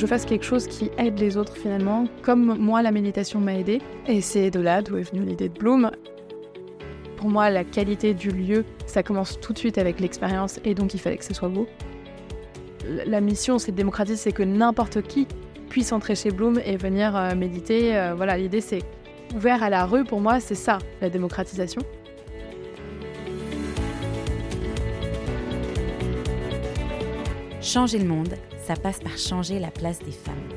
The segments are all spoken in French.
je fasse quelque chose qui aide les autres finalement, comme moi la méditation m'a aidé. Et c'est de là d'où est venue l'idée de Bloom. Pour moi, la qualité du lieu, ça commence tout de suite avec l'expérience et donc il fallait que ce soit beau. La mission, c'est de démocratiser, c'est que n'importe qui puisse entrer chez Bloom et venir euh, méditer. Euh, voilà, l'idée c'est ouvert à la rue, pour moi, c'est ça, la démocratisation. Changer le monde, ça passe par changer la place des femmes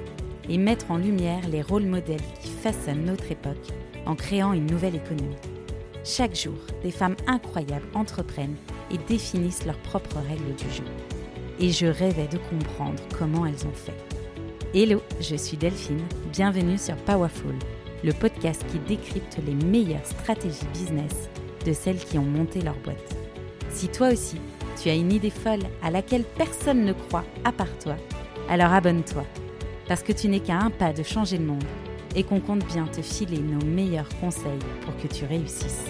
et mettre en lumière les rôles modèles qui façonnent notre époque en créant une nouvelle économie. Chaque jour, des femmes incroyables entreprennent et définissent leurs propres règles du jeu. Et je rêvais de comprendre comment elles ont fait. Hello, je suis Delphine, bienvenue sur Powerful, le podcast qui décrypte les meilleures stratégies business de celles qui ont monté leur boîte. Si toi aussi, tu as une idée folle à laquelle personne ne croit à part toi, alors abonne-toi, parce que tu n'es qu'à un pas de changer le monde et qu'on compte bien te filer nos meilleurs conseils pour que tu réussisses.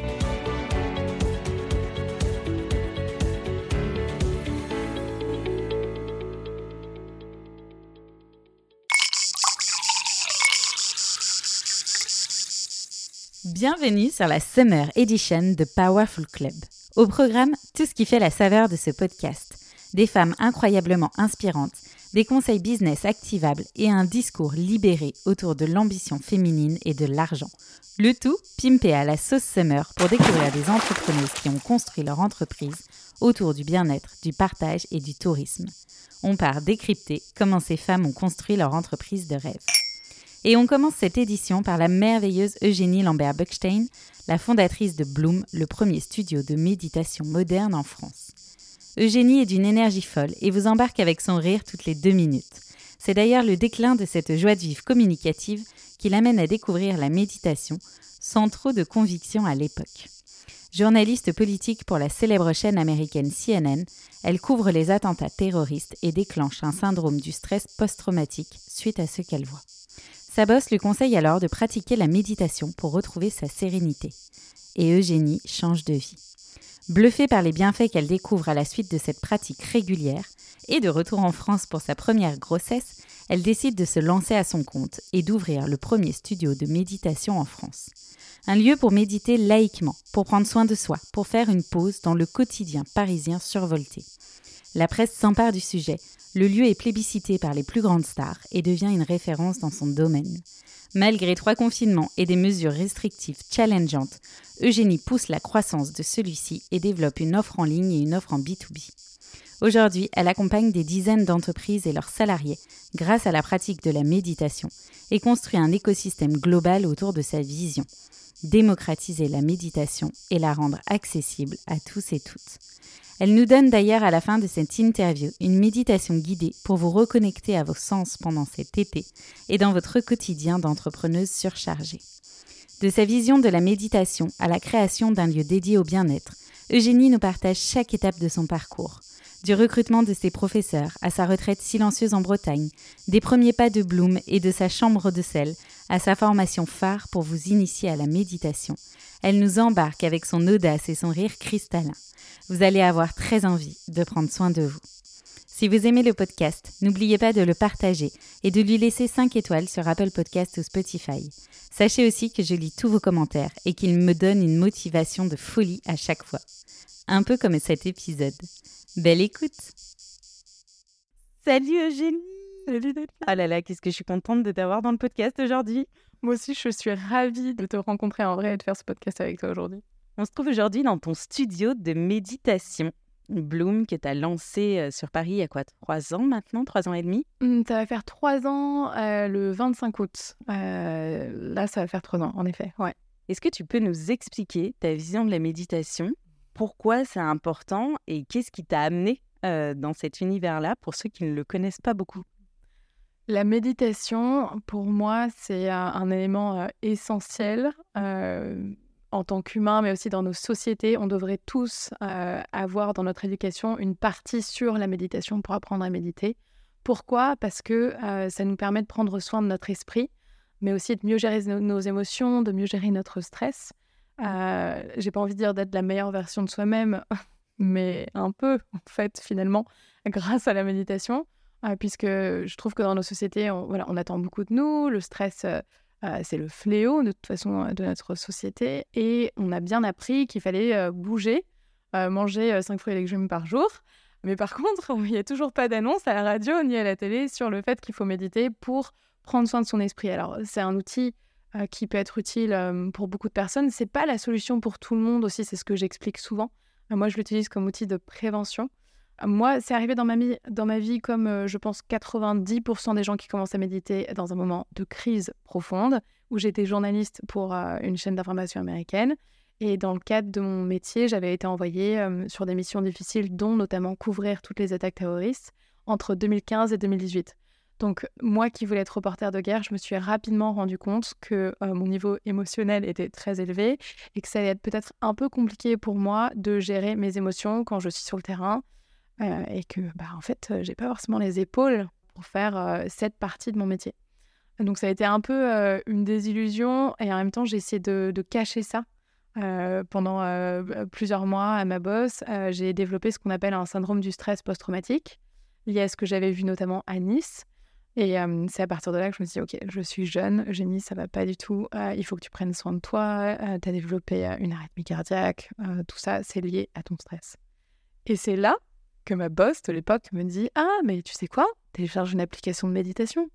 Bienvenue sur la Summer Edition de Powerful Club. Au programme, tout ce qui fait la saveur de ce podcast. Des femmes incroyablement inspirantes des conseils business activables et un discours libéré autour de l'ambition féminine et de l'argent. Le tout pimpé à la sauce summer pour découvrir des entrepreneuses qui ont construit leur entreprise autour du bien-être, du partage et du tourisme. On part décrypter comment ces femmes ont construit leur entreprise de rêve. Et on commence cette édition par la merveilleuse Eugénie Lambert-Buckstein, la fondatrice de Bloom, le premier studio de méditation moderne en France. Eugénie est d'une énergie folle et vous embarque avec son rire toutes les deux minutes. C'est d'ailleurs le déclin de cette joie de vivre communicative qui l'amène à découvrir la méditation sans trop de conviction à l'époque. Journaliste politique pour la célèbre chaîne américaine CNN, elle couvre les attentats terroristes et déclenche un syndrome du stress post-traumatique suite à ce qu'elle voit. Sa boss lui conseille alors de pratiquer la méditation pour retrouver sa sérénité. Et Eugénie change de vie. Bluffée par les bienfaits qu'elle découvre à la suite de cette pratique régulière, et de retour en France pour sa première grossesse, elle décide de se lancer à son compte et d'ouvrir le premier studio de méditation en France. Un lieu pour méditer laïquement, pour prendre soin de soi, pour faire une pause dans le quotidien parisien survolté. La presse s'empare du sujet, le lieu est plébiscité par les plus grandes stars et devient une référence dans son domaine. Malgré trois confinements et des mesures restrictives challengeantes, Eugénie pousse la croissance de celui-ci et développe une offre en ligne et une offre en B2B. Aujourd'hui, elle accompagne des dizaines d'entreprises et leurs salariés grâce à la pratique de la méditation et construit un écosystème global autour de sa vision. Démocratiser la méditation et la rendre accessible à tous et toutes. Elle nous donne d'ailleurs à la fin de cette interview une méditation guidée pour vous reconnecter à vos sens pendant cet été et dans votre quotidien d'entrepreneuse surchargée. De sa vision de la méditation à la création d'un lieu dédié au bien-être, Eugénie nous partage chaque étape de son parcours. Du recrutement de ses professeurs à sa retraite silencieuse en Bretagne, des premiers pas de Bloom et de sa chambre de sel à sa formation phare pour vous initier à la méditation. Elle nous embarque avec son audace et son rire cristallin vous allez avoir très envie de prendre soin de vous. Si vous aimez le podcast, n'oubliez pas de le partager et de lui laisser 5 étoiles sur Apple Podcast ou Spotify. Sachez aussi que je lis tous vos commentaires et qu'ils me donnent une motivation de folie à chaque fois. Un peu comme cet épisode. Belle écoute Salut Eugénie Salut Ah là là, qu'est-ce que je suis contente de t'avoir dans le podcast aujourd'hui Moi aussi, je suis ravie de te rencontrer en vrai et de faire ce podcast avec toi aujourd'hui. On se trouve aujourd'hui dans ton studio de méditation. Bloom, que tu as lancé euh, sur Paris il y a quoi Trois ans maintenant Trois ans et demi? Mmh, Ça va faire trois ans euh, le 25 août. Euh, là, ça va faire trois ans, en effet. Ouais. Est-ce que tu peux nous expliquer ta vision de la méditation? Pourquoi c'est important et qu'est-ce qui t'a amené dans cet univers-là pour ceux qui ne le connaissent pas beaucoup? La méditation, pour moi, c'est un, élément essentiel en tant qu'humain, mais aussi dans nos sociétés, on devrait tous euh, avoir dans notre éducation une partie sur la méditation pour apprendre à méditer. Pourquoi? Parce que euh, ça nous permet de prendre soin de notre esprit, mais aussi de mieux gérer nos, émotions, de mieux gérer notre stress. Euh, J'ai pas envie de dire d'être la meilleure version de soi-même, mais un peu, en fait, finalement, grâce à la méditation. Puisque je trouve que dans nos sociétés, on, attend beaucoup de nous. Le stress, c'est le fléau de toute façon de notre société. Et on a bien appris qu'il fallait bouger, manger 5 fruits et légumes par jour. Mais par contre, il n'y a toujours pas d'annonce à la radio ni à la télé sur le fait qu'il faut méditer pour prendre soin de son esprit. Alors, c'est un outil euh, qui peut être utile euh, pour beaucoup de personnes. C'est pas la solution pour tout le monde aussi, c'est ce que j'explique souvent. Euh, moi, je l'utilise comme outil de prévention. Moi, c'est arrivé dans ma, vie, comme je pense 90% des gens qui commencent à méditer dans un moment de crise profonde, où j'étais journaliste pour une chaîne d'information américaine. Et dans le cadre de mon métier, j'avais été envoyée sur des missions difficiles, dont notamment couvrir toutes les attaques terroristes entre 2015 et 2018. Donc moi qui voulais être reporter de guerre, je me suis rapidement rendu compte que mon niveau émotionnel était très élevé et que ça allait être peut-être un peu compliqué pour moi de gérer mes émotions quand je suis sur le terrain et que bah en fait j'ai pas forcément les épaules pour faire cette partie de mon métier. Donc ça a été un peu une désillusion et en même temps j'ai essayé de, cacher ça euh, pendant euh, plusieurs mois à ma bosse, euh, j'ai développé ce qu'on appelle un syndrome du stress post-traumatique, lié à ce que j'avais vu notamment à Nice. Et c'est à partir de là que je me suis dit, OK, je suis jeune, génie, ça va pas du tout, il faut que tu prennes soin de toi, tu as développé une arythmie cardiaque, tout ça, c'est lié à ton stress. Et c'est là que ma boss de l'époque me dit, ah, mais tu sais quoi, télécharge une application de méditation.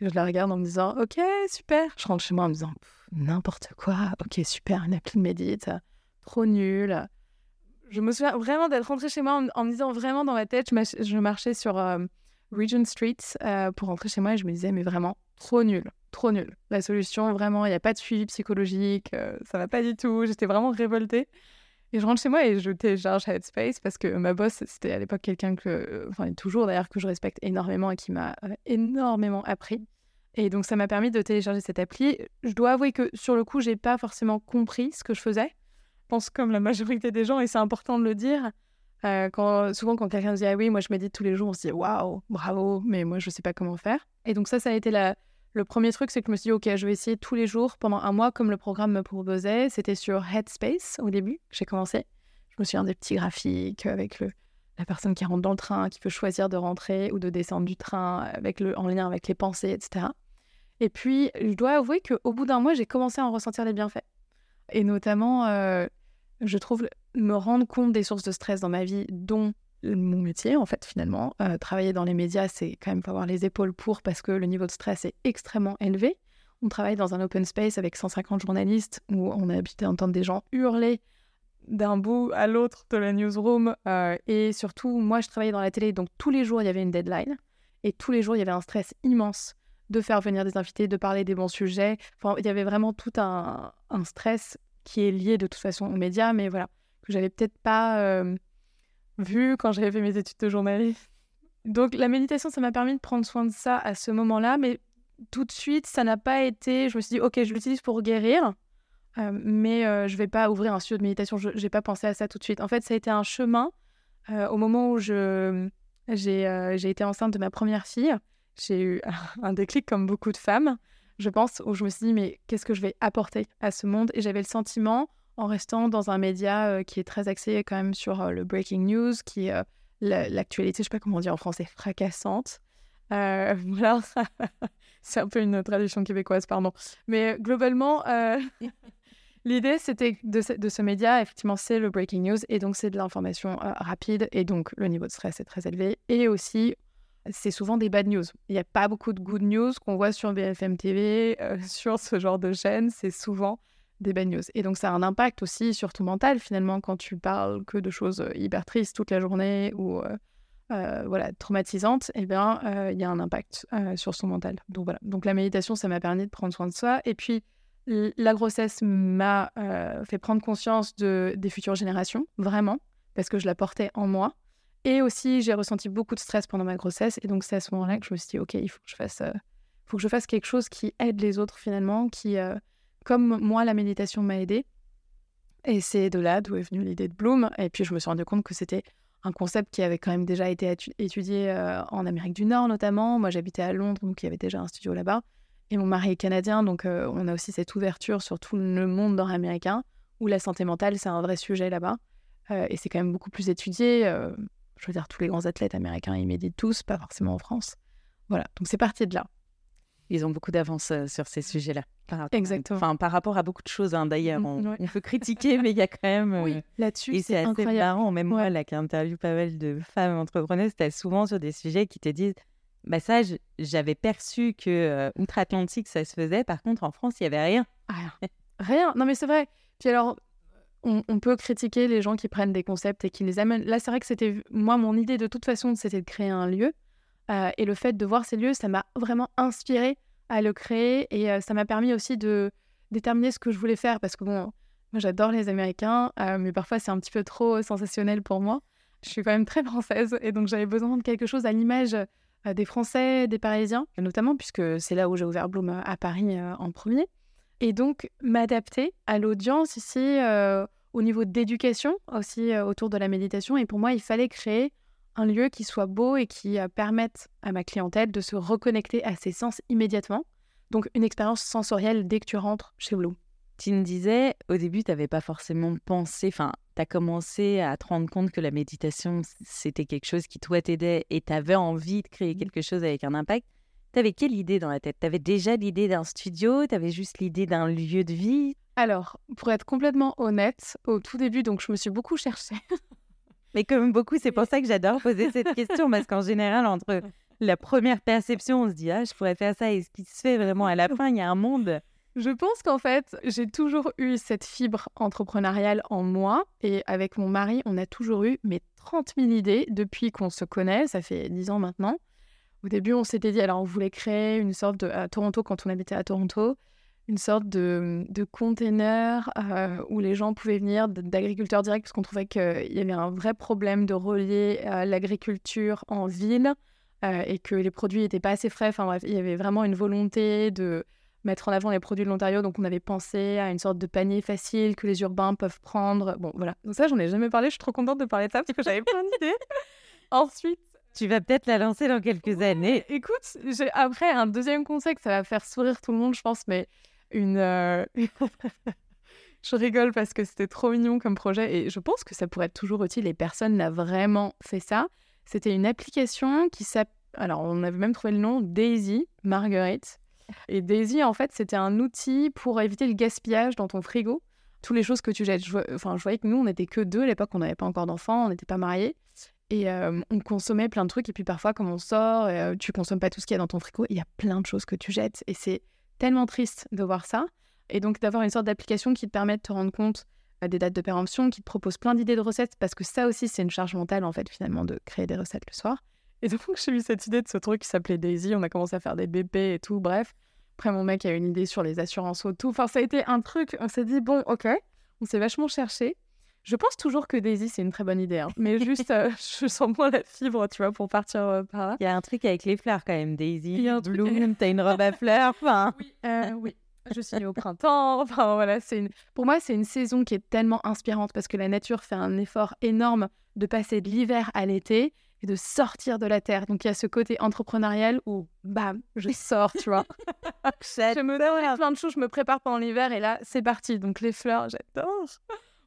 je la regarde en me disant, OK, super. Je rentre chez moi en me disant, n'importe quoi. Ok, super, une appli de médite, trop nul. Je me souviens vraiment d'être rentrée chez moi en, me disant vraiment dans ma tête, je, marchais sur euh, Regent Street euh, pour rentrer chez moi et je me disais, mais vraiment, trop nul, trop nul. La solution, vraiment, il n'y a pas de suivi psychologique, euh, ça va pas du tout. J'étais vraiment révoltée. Et je rentre chez moi et je télécharge Headspace parce que ma boss, c'était à l'époque quelqu'un que, enfin, toujours d'ailleurs, que je respecte énormément et qui m'a énormément appris. Et donc, ça m'a permis de télécharger cette appli. Je dois avouer que sur le coup, j'ai pas forcément compris ce que je faisais. Je pense comme la majorité des gens, et c'est important de le dire. Euh, quand, souvent, quand quelqu'un dit Ah oui, moi je médite tous les jours, on se dit Waouh, bravo, mais moi je sais pas comment faire. Et donc, ça, ça a été la, le premier truc, c'est que je me suis dit Ok, je vais essayer tous les jours pendant un mois, comme le programme me proposait. C'était sur Headspace au début j'ai commencé. Je me souviens des petits graphiques avec le, la personne qui rentre dans le train, qui peut choisir de rentrer ou de descendre du train avec en lien avec les pensées, etc. Et puis, je dois avouer qu'au bout d'un mois, j'ai commencé à en ressentir les bienfaits. Et notamment, euh, je trouve me rendre compte des sources de stress dans ma vie, dont mon métier, en fait, finalement. Euh, travailler dans les médias, c'est quand même pas avoir les épaules pour, parce que le niveau de stress est extrêmement élevé. On travaille dans un open space avec 150 journalistes où on a habité à entendre des gens hurler d'un bout à l'autre de la newsroom. Euh, et surtout, moi, je travaillais dans la télé, donc tous les jours, il y avait une deadline. Et tous les jours, il y avait un stress immense de faire venir des invités, de parler des bons sujets. Enfin, il y avait vraiment tout un, stress qui est lié de toute façon aux médias, mais voilà, que j'avais peut-être pas euh, vu quand j'avais fait mes études de journaliste. Donc la méditation, ça m'a permis de prendre soin de ça à ce moment-là, mais tout de suite, ça n'a pas été. Je me suis dit, ok, je l'utilise pour guérir, euh, mais euh, je vais pas ouvrir un studio de méditation. Je n'ai pas pensé à ça tout de suite. En fait, ça a été un chemin. au moment où je j'ai été enceinte de ma première fille, j'ai eu un déclic comme beaucoup de femmes, je pense, où je me suis dit, mais qu'est-ce que je vais apporter à ce monde? Et j'avais le sentiment, en restant dans un média euh, qui est très axé quand même sur euh, le breaking news, qui est euh, l'actualité, je sais pas comment dire en français, fracassante. voilà, c'est un peu une traduction québécoise, pardon. Mais globalement, l'idée, c'était de, ce média, effectivement, c'est le breaking news, et donc c'est de l'information rapide, et donc le niveau de stress est très élevé, et aussi c'est souvent des bad news. Il n'y a pas beaucoup de good news qu'on voit sur BFM TV, sur ce genre de chaîne. C'est souvent des bad news. Et donc, ça a un impact aussi sur ton mental, finalement, quand tu parles que de choses euh, hyper tristes toute la journée ou euh, voilà, traumatisantes, eh bien, il y a un impact sur son mental. Donc, voilà. Donc, la méditation, ça m'a permis de prendre soin de soi. Et puis, la grossesse m'a fait prendre conscience de, des futures générations, vraiment, parce que je la portais en moi. Et aussi, j'ai ressenti beaucoup de stress pendant ma grossesse. Et donc, c'est à ce moment-là que je me suis dit, OK, il faut que je fasse, euh, faut que je fasse quelque chose qui aide les autres finalement, qui, euh, comme moi, la méditation m'a aidé. Et c'est de là d'où est venue l'idée de Bloom. Et puis, je me suis rendu compte que c'était un concept qui avait quand même déjà été étudié euh, en Amérique du Nord, notamment. Moi, j'habitais à Londres, donc il y avait déjà un studio là-bas. Et mon mari est canadien, donc on a aussi cette ouverture sur tout le monde nord-américain, où la santé mentale, c'est un vrai sujet là-bas. et c'est quand même beaucoup plus étudié je veux dire, tous les grands athlètes américains, ils méditent tous, pas forcément en France. Voilà, donc c'est parti de là. Ils ont beaucoup d'avance euh, sur ces sujets-là. Exactement. Enfin, par rapport à beaucoup de choses, hein, d'ailleurs. On, peut critiquer, mais il y a quand même. Oui, euh, là-dessus, c'est assez marrant. Même moi, là, qui interviewe pas mal de femmes entrepreneuses, tu souvent sur des sujets qui te disent bah ça, j'avais perçu que euh, outre-Atlantique, ça se faisait. Par contre, en France, il y avait rien. Rien. rien. Non, mais c'est vrai. Puis alors, on, peut critiquer les gens qui prennent des concepts et qui les amènent. Là, c'est vrai que c'était moi mon idée de toute façon, c'était de créer un lieu. Euh, et le fait de voir ces lieux, ça m'a vraiment inspiré à le créer et euh, ça m'a permis aussi de déterminer ce que je voulais faire parce que bon, moi j'adore les Américains, mais parfois c'est un petit peu trop sensationnel pour moi. Je suis quand même très française et donc j'avais besoin de quelque chose à l'image des Français, des Parisiens, notamment puisque c'est là où j'ai ouvert Bloom euh, à Paris euh, en premier. Et donc m'adapter à l'audience ici euh, au niveau d'éducation aussi autour de la méditation. Et pour moi, il fallait créer un lieu qui soit beau et qui permette à ma clientèle de se reconnecter à ses sens immédiatement. Donc une expérience sensorielle dès que tu rentres chez Bloom. Tu me disais, au début, tu n'avais pas forcément pensé, enfin, tu as commencé à te rendre compte que la méditation, c'était quelque chose qui, toi, t'aidait et tu avais envie de créer mmh. quelque chose avec un impact. Tu avais quelle idée dans la tête? Tu avais déjà l'idée d'un studio? Tu avais juste l'idée d'un lieu de vie? Alors, pour être complètement honnête, au tout début, donc je me suis beaucoup cherchée. Mais comme beaucoup, c'est pour ça que j'adore poser cette question, parce qu'en général, entre la première perception, on se dit, ah, je pourrais faire ça, et ce qui se fait vraiment à la fin, il y a un monde je pense qu'en fait, j'ai toujours eu cette fibre entrepreneuriale en moi. Et avec mon mari, on a toujours eu mes 30 000 idées depuis qu'on se connaît. Ça fait 10 ans maintenant. Au début, on s'était dit, alors on voulait créer une sorte de. à Toronto, quand on habitait à Toronto, une sorte de, de container euh, où les gens pouvaient venir d'agriculteurs directs, parce qu'on trouvait qu'il y avait un vrai problème de relier euh, l'agriculture en ville euh, et que les produits n'étaient pas assez frais. Enfin bref, il y avait vraiment une volonté de mettre en avant les produits de l'Ontario. Donc, on avait pensé à une sorte de panier facile que les urbains peuvent prendre. Bon, voilà. Donc, ça, j'en ai jamais parlé. Je suis trop contente de parler de ça parce que j'avais plein d'idées. Ensuite. Tu vas peut-être la lancer dans quelques années. Écoute, après un deuxième conseil que ça va faire sourire tout le monde, je pense, mais une. Euh, je rigole parce que c'était trop mignon comme projet et je pense que ça pourrait être toujours utile et personne n'a vraiment fait ça. C'était une application qui s'appelle. Alors, on avait même trouvé le nom Daisy Marguerite. Et Daisy, en fait, c'était un outil pour éviter le gaspillage dans ton frigo. Toutes les choses que tu jettes. Je, enfin, je voyais que nous, on n'était que deux à l'époque, on n'avait pas encore d'enfants, on n'était pas mariés. Et euh, on consommait plein de trucs. Et puis parfois, comme on sort, euh, tu consommes pas tout ce qu'il y a dans ton frigo. Il y a plein de choses que tu jettes. Et c'est tellement triste de voir ça. Et donc d'avoir une sorte d'application qui te permet de te rendre compte euh, des dates de péremption, qui te propose plein d'idées de recettes, parce que ça aussi, c'est une charge mentale, en fait, finalement, de créer des recettes le soir. Et donc, j'ai eu cette idée de ce truc qui s'appelait Daisy. On a commencé à faire des BP et tout. Bref. Après, mon mec a une idée sur les assurances auto. Enfin, ça a été un truc. On s'est dit, bon, ok. On s'est vachement cherché. Je pense toujours que Daisy, c'est une très bonne idée. Hein. Mais juste, euh, je sens moins la fibre, tu vois, pour partir euh, par là. Il y a un truc avec les fleurs quand même, Daisy. Bloom, t'as une robe à fleurs. Enfin. Oui, euh, oui. Je suis au printemps. Enfin, voilà, c'est une... Pour moi, c'est une saison qui est tellement inspirante parce que la nature fait un effort énorme de passer de l'hiver à l'été et de sortir de la terre. Donc il y a ce côté entrepreneurial où, bam, je sors, tu vois. je me donne plein de choses, je me prépare pendant l'hiver et là, c'est parti. Donc les fleurs, j'adore.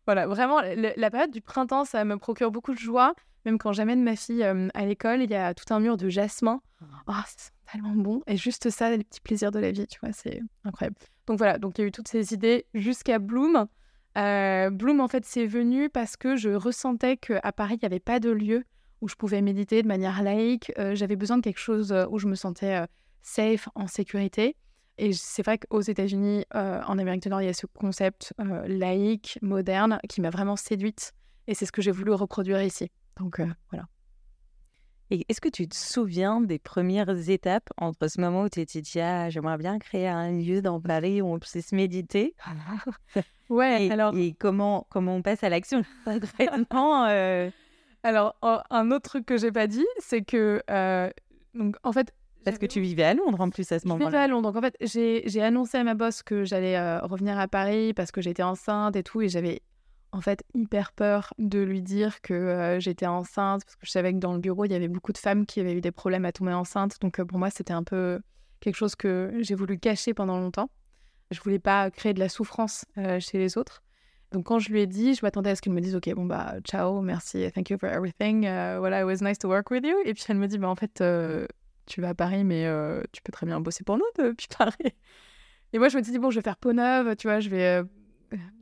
Voilà, vraiment, la période du printemps, ça me procure beaucoup de joie. Même quand j'amène ma fille euh, à l'école, il y a tout un mur de jasmin. Ah. Oh, c'est tellement bon. Et juste ça, les petits plaisirs de la vie, tu vois, c'est incroyable. Donc voilà, donc il y a eu toutes ces idées jusqu'à Bloom. Euh, Bloom, en fait, c'est venu parce que je ressentais qu'à Paris, il n'y avait pas de lieu où je pouvais méditer de manière laïque. Euh, j'avais besoin de quelque chose où je me sentais safe, en sécurité. Et c'est vrai qu'aux États-Unis, en Amérique du Nord, il y a ce concept laïque, moderne, qui m'a vraiment séduite. Et c'est ce que j'ai voulu reproduire ici. Donc voilà. Et est-ce que tu te souviens des premières étapes entre ce moment où tu étais dit ah, j'aimerais bien créer un lieu dans Paris où on puisse méditer Ouais, et, alors. Et comment, comment on passe à l'action concrètement alors, un autre truc que j'ai pas dit, c'est que, euh, donc, en fait, parce que tu vivais à Londres en plus à ce moment-là. Je vivais à Londres. Donc en fait, j'ai annoncé à ma boss que j'allais euh, revenir à Paris parce que j'étais enceinte et tout. Et j'avais en fait hyper peur de lui dire que euh, j'étais enceinte parce que je savais que dans le bureau, il y avait beaucoup de femmes qui avaient eu des problèmes à tomber enceinte. Donc pour moi, c'était un peu quelque chose que j'ai voulu cacher pendant longtemps. Je voulais pas créer de la souffrance chez les autres. Donc quand je lui ai dit, je m'attendais à ce qu'elle me dise, ok, bon bah ciao, merci, thank you for everything, euh, voilà, it was nice to work with you. Et puis elle me dit, bah en fait, euh, tu vas à Paris, mais euh, tu peux très bien bosser pour nous depuis Paris. Et moi je me dis, bon, je vais faire peau neuve, tu vois, je vais,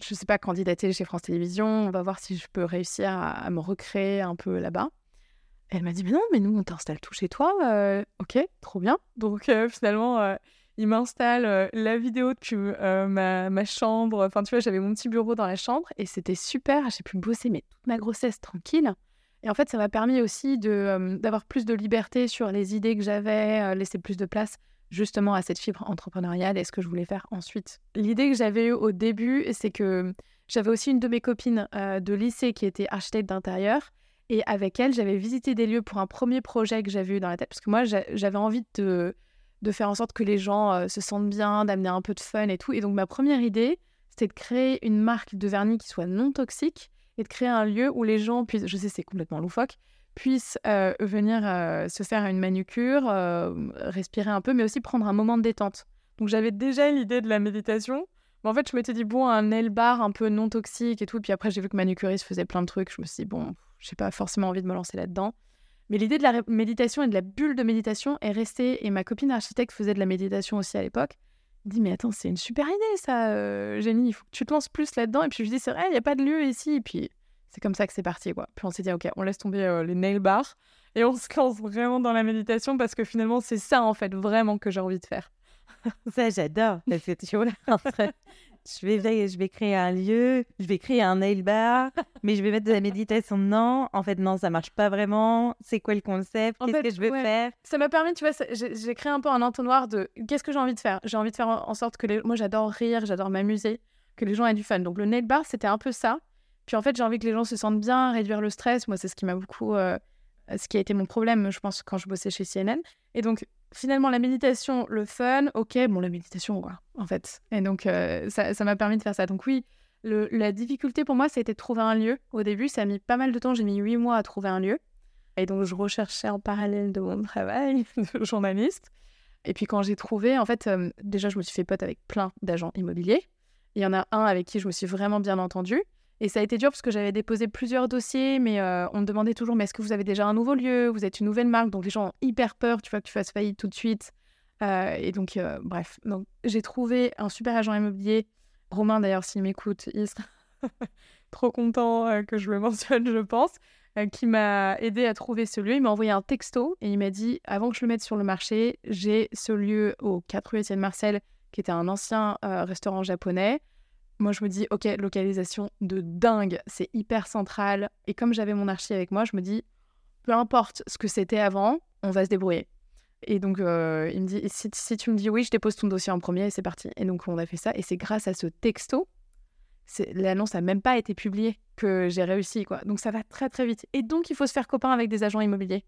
je sais pas, candidater chez France Télévisions, on va voir si je peux réussir à, me recréer un peu là-bas. Elle m'a dit, mais non, mais nous, on t'installe tout chez toi. ok, trop bien. Donc finalement, il m'installe euh, la vidéo depuis euh, ma, chambre. Enfin, tu vois, j'avais mon petit bureau dans la chambre et c'était super. J'ai pu bosser mais toute ma grossesse tranquille. Et en fait, ça m'a permis aussi euh, d'avoir plus de liberté sur les idées que j'avais, laisser plus de place justement à cette fibre entrepreneuriale et ce que je voulais faire ensuite. L'idée que j'avais eue au début, c'est que j'avais aussi une de mes copines de lycée qui était architecte d'intérieur. Et avec elle, j'avais visité des lieux pour un premier projet que j'avais eu dans la tête. Parce que moi, j'avais envie de de faire en sorte que les gens euh, se sentent bien, d'amener un peu de fun et tout. Et donc ma première idée, c'était de créer une marque de vernis qui soit non toxique et de créer un lieu où les gens puissent, je sais c'est complètement loufoque, puissent euh, venir euh, se faire une manucure, respirer un peu, mais aussi prendre un moment de détente. Donc j'avais déjà l'idée de la méditation. Mais en fait, je m'étais dit, bon, un nail bar un peu non toxique et tout. Puis après, j'ai vu que manucuriste faisait plein de trucs. Je me suis dit, bon, j'ai pas forcément envie de me lancer là-dedans. Mais l'idée de la méditation et de la bulle de méditation est restée. Et ma copine architecte faisait de la méditation aussi à l'époque. Dit mais attends, c'est une super idée ça, euh, Jenny. Il faut que tu te lances plus là-dedans. Et puis je dis c'est vrai, il n'y a pas de lieu ici. Et puis c'est comme ça que c'est parti quoi. Puis on s'est dit ok, on laisse tomber euh, les nail bars et on se lance vraiment dans la méditation parce que finalement c'est ça en fait vraiment que j'ai envie de faire. ça j'adore. Parce que tu vois, je vais, je vais créer un lieu, je vais créer un nail bar, mais je vais mettre de la méditation dedans. En fait, non, ça marche pas vraiment. C'est quoi le concept? Qu'est-ce que je veux faire? Ça m'a permis, tu vois, j'ai créé un peu un entonnoir de qu'est-ce que j'ai envie de faire? J'ai envie de faire en sorte que les... moi, j'adore rire, j'adore m'amuser, que les gens aient du fun. Donc le nail bar, c'était un peu ça. Puis en fait, j'ai envie que les gens se sentent bien, réduire le stress. Moi, c'est ce qui m'a beaucoup, euh, ce qui a été mon problème, je pense, quand je bossais chez CNN. Et donc finalement, la méditation, le fun, ok, bon, la méditation, voilà, en fait. Et donc, euh, ça m'a permis de faire ça. Donc, oui, la difficulté pour moi, c'était de trouver un lieu. Au début, ça a mis pas mal de temps. J'ai mis huit mois à trouver un lieu. Et donc, je recherchais en parallèle de mon travail de journaliste. Et puis, quand j'ai trouvé, en fait, euh, déjà, je me suis fait pote avec plein d'agents immobiliers. Il y en a un avec qui je me suis vraiment bien entendue. Et ça a été dur parce que j'avais déposé plusieurs dossiers, mais euh, on me demandait toujours, mais est-ce que vous avez déjà un nouveau lieu? Vous êtes une nouvelle marque, donc les gens ont hyper peur, tu vois, que tu fasses faillite tout de suite. Euh, et donc, euh, bref, donc j'ai trouvé un super agent immobilier. Romain, d'ailleurs, s'il m'écoute, il sera trop content que je le mentionne, je pense, qui m'a aidé à trouver ce lieu. Il m'a envoyé un texto et il m'a dit, avant que je le mette sur le marché, j'ai ce lieu au 4 rue Étienne Marcel, qui était un ancien restaurant japonais. Moi, je me dis, ok, localisation de dingue, c'est hyper central. Et comme j'avais mon archi avec moi, je me dis, peu importe ce que c'était avant, on va se débrouiller. Et donc, euh, il me dit, si, tu me dis oui, je dépose ton dossier en premier et c'est parti. Et donc, on a fait ça. Et c'est grâce à ce texto, l'annonce n'a même pas été publiée que j'ai réussi. quoi. Donc, ça va très, très vite. Et donc, il faut se faire copain avec des agents immobiliers.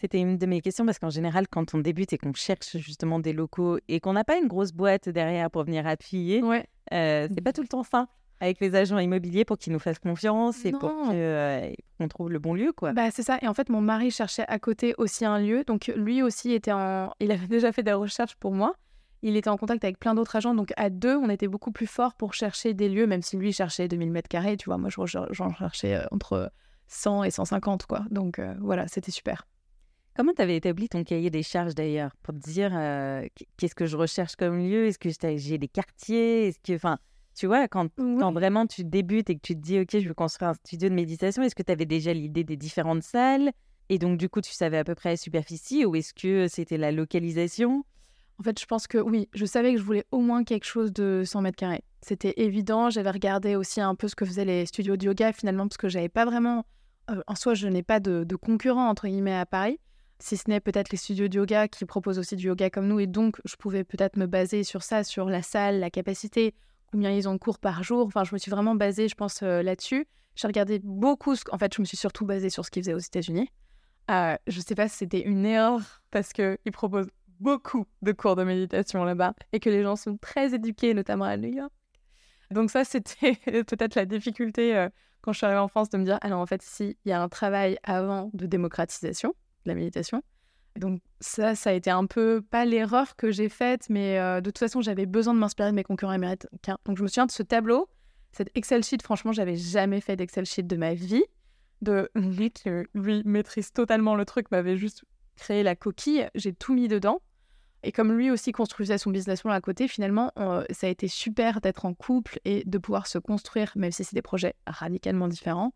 C'était une de mes questions parce qu'en général, quand on débute et qu'on cherche justement des locaux et qu'on n'a pas une grosse boîte derrière pour venir appuyer, ouais. Euh, c'est pas tout le temps simple avec les agents immobiliers pour qu'ils nous fassent confiance et pour euh, qu'on trouve le bon lieu, quoi. Bah, c'est ça. Et en fait, mon mari cherchait à côté aussi un lieu. Donc, lui aussi était en... Il avait déjà fait des recherches pour moi. Il était en contact avec plein d'autres agents. Donc, à deux, on était beaucoup plus fort pour chercher des lieux, même si lui cherchait 2000 mètres carrés. Tu vois, moi, j'en cherchais euh, entre 100 et 150, quoi. Donc, voilà, c'était super. Comment tu avais établi ton cahier des charges d'ailleurs pour te dire euh, qu'est-ce que je recherche comme lieu? Est-ce que j'ai des quartiers? Est-ce que, enfin, tu vois, quand, quand, vraiment tu débutes et que tu te dis ok, je veux construire un studio de méditation, est-ce que tu avais déjà l'idée des différentes salles? Et donc du coup tu savais à peu près la superficie ou est-ce que c'était la localisation? En fait, je pense que oui, je savais que je voulais au moins quelque chose de 100 mètres carrés. C'était évident. J'avais regardé aussi un peu ce que faisaient les studios de yoga finalement parce que j'avais pas vraiment, euh, en soi, je n'ai pas de, de concurrent entre guillemets à Paris si ce n'est peut-être les studios de yoga qui proposent aussi du yoga comme nous. Et donc, je pouvais peut-être me baser sur ça, sur la salle, la capacité, combien ils ont de cours par jour. Enfin, je me suis vraiment basée, je pense, euh, là-dessus. J'ai regardé beaucoup. En fait, je me suis surtout basée sur ce qu'ils faisaient aux États-Unis. Euh, je ne sais pas si c'était une erreur parce qu'ils proposent beaucoup de cours de méditation là-bas et que les gens sont très éduqués, notamment à New York. Donc ça, c'était peut-être la difficulté euh, quand je suis arrivée en France de me dire, alors en fait, s'il y a un travail avant de démocratisation, la méditation. Donc ça, ça a été un peu, pas l'erreur que j'ai faite, mais euh, de toute façon, j'avais besoin de m'inspirer de mes concurrents américains. Donc je me souviens de ce tableau. Cette Excel sheet, franchement, j'avais jamais fait d'Excel sheet de ma vie. De lui qui lui maîtrise totalement le truc, m'avait juste créé la coquille, j'ai tout mis dedans. Et comme lui aussi construisait son business plan à côté, finalement, ça a été super d'être en couple et de pouvoir se construire, même si c'est des projets radicalement différents,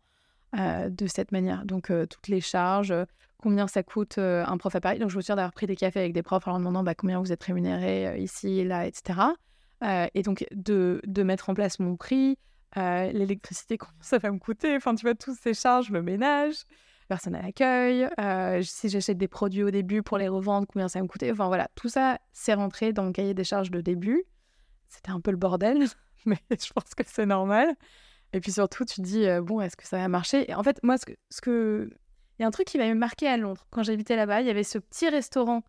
euh, de cette manière. Donc, euh, toutes les charges, euh, combien ça coûte un prof à Paris. Donc, je me souviens d'avoir pris des cafés avec des profs en leur demandant bah, combien vous êtes rémunéré ici là, etc. et donc, de, de, mettre en place mon prix, l'électricité, combien ça va me coûter? Enfin, tu vois, toutes ces charges, le ménage personne à l'accueil, si j'achète des produits au début pour les revendre, combien ça va me coûter? Enfin voilà, tout ça, c'est rentré dans le cahier des charges de début. C'était un peu le bordel, mais je pense que c'est normal. Et puis surtout, tu te dis, bon, est-ce que ça va marcher? Et en fait, moi, ce que, ce que... Il y a un truc qui m'avait marqué à Londres. Quand j'habitais là-bas, il y avait ce petit restaurant